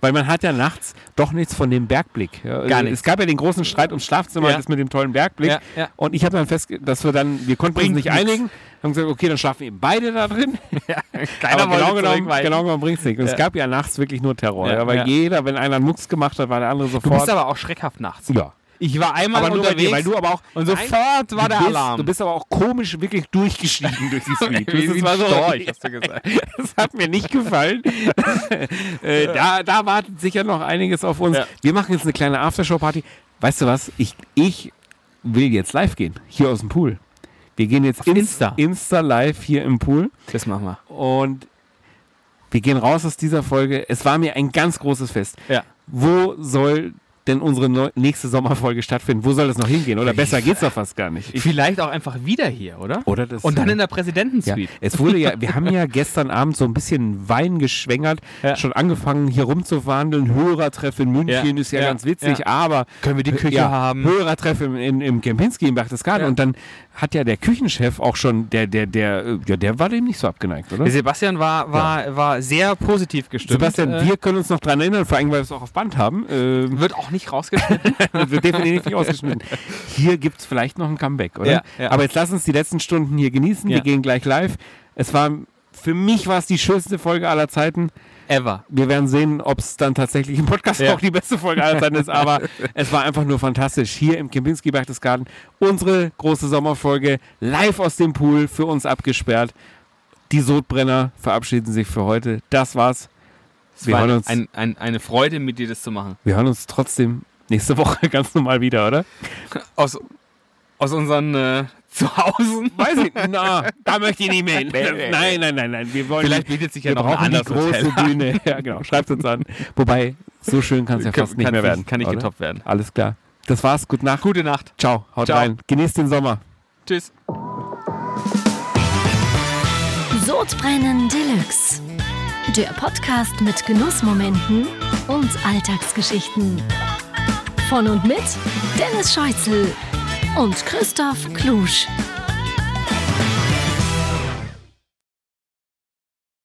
S2: Weil man hat ja nachts doch nichts von dem Bergblick. Ja,
S3: Gar
S2: also
S3: nichts.
S2: Es gab ja den großen Streit ums Schlafzimmer,
S3: Ja.
S2: das mit dem tollen Bergblick.
S3: Ja, ja.
S2: Und ich habe dann fest, dass wir dann, wir konnten uns
S3: Bringt
S2: nicht
S3: nix.
S2: einigen. Haben gesagt, okay, dann schlafen eben beide da drin.
S3: Keiner
S2: Aber
S3: wollte
S2: genau genommen, genau genommen bringt's nicht. Und
S3: Ja.
S2: es gab ja nachts wirklich nur Terror.
S3: Ja,
S2: Ja, weil
S3: ja.
S2: jeder, wenn einer einen Mucks gemacht hat, war der andere
S3: Du
S2: sofort.
S3: bist aber auch schreckhaft nachts.
S2: ja.
S3: Ich war einmal
S2: Aber
S3: unterwegs
S2: dir, weil du aber auch.
S3: und sofort war
S2: du
S3: der
S2: bist,
S3: Alarm.
S2: Du bist aber auch komisch wirklich durchgestiegen durch die Suite. Das
S3: ein
S2: war so-
S3: Storch, hast du gesagt.
S2: Das hat mir nicht gefallen. äh, da, da wartet sicher noch einiges auf uns.
S3: Ja.
S2: Wir machen jetzt eine kleine Aftershow-Party. Weißt du was? Ich, ich will jetzt live gehen. Hier aus dem Pool. Wir gehen jetzt ins-
S3: Insta.
S2: Insta live hier im Pool.
S3: Das machen wir.
S2: Und wir gehen raus aus dieser Folge. Es war mir ein ganz großes Fest.
S3: Ja.
S2: Wo soll denn unsere nächste Sommerfolge stattfinden? Wo soll das noch hingehen? Oder besser geht's doch fast gar nicht. Ich,
S3: Vielleicht auch einfach wieder hier, oder?
S2: oder das,
S3: Und dann
S2: äh,
S3: in der
S2: ja,
S3: Präsidentensuite.
S2: es wurde ja, wir haben ja gestern Abend so ein bisschen Wein geschwängert,
S3: Ja.
S2: schon angefangen hier rumzuwandeln. Hörertreff in München
S3: Ja,
S2: ist ja,
S3: ja,
S2: ganz witzig,
S3: ja.
S2: aber
S3: Können wir die Küche
S2: ja,
S3: haben?
S2: Hörertreff im, in, im Kempinski im Berchtesgaden
S3: Ja.
S2: und dann hat ja der Küchenchef auch schon, der, der, der, äh, ja, der war dem nicht so abgeneigt, oder?
S3: Der Sebastian war, war, war sehr positiv gestimmt.
S2: Sebastian,
S3: Äh,
S2: wir können uns noch dran erinnern, vor allem, weil wir es auch auf Band haben. Ähm,
S3: wird auch nicht rausgeschnitten.
S2: wird definitiv nicht ausgeschnitten. Hier gibt es vielleicht noch ein Comeback, oder?
S3: Ja, ja.
S2: Aber jetzt lass uns die letzten Stunden hier genießen.
S3: Ja.
S2: Wir gehen gleich live. Es war, für mich war es die schönste Folge aller Zeiten.
S3: Ever.
S2: Wir werden sehen, ob es dann tatsächlich im Podcast auch die beste Folge aller Zeiten ist. Aber es war einfach nur fantastisch. Hier im Kempinski Berchtesgaden unsere große Sommerfolge live aus dem Pool für uns abgesperrt. Die Sodbrenner verabschieden sich für heute. Das war's.
S3: Es
S2: Wir
S3: war
S2: hören uns.
S3: ein, ein, eine Freude, mit dir das zu machen.
S2: Wir hören uns trotzdem nächste Woche ganz normal wieder, oder?
S3: Aus, aus unseren äh, Zuhausen.
S2: Weiß ich, na, da möchte ich nicht mehr hin. Nein, nein, nein, nein. Wir wollen,
S3: Vielleicht bietet sich ja noch ein
S2: brauchen die
S3: anderes
S2: große
S3: Hotel.
S2: Bühne. Ja, genau. Schreibt uns an. Wobei, so schön kann es ja
S3: Kann-
S2: fast nicht mehr
S3: nicht-
S2: werden.
S3: kann nicht
S2: oder?
S3: getoppt werden.
S2: Alles klar. Das war's. Gute Nacht.
S3: Gute Nacht.
S2: Ciao. Haut
S3: Ciao.
S2: rein. Genießt den Sommer.
S3: Tschüss.
S1: Sodbrennen Deluxe. Der Podcast mit Genussmomenten und Alltagsgeschichten. Von und mit Dennis Scheuzel und Christoph Klusch.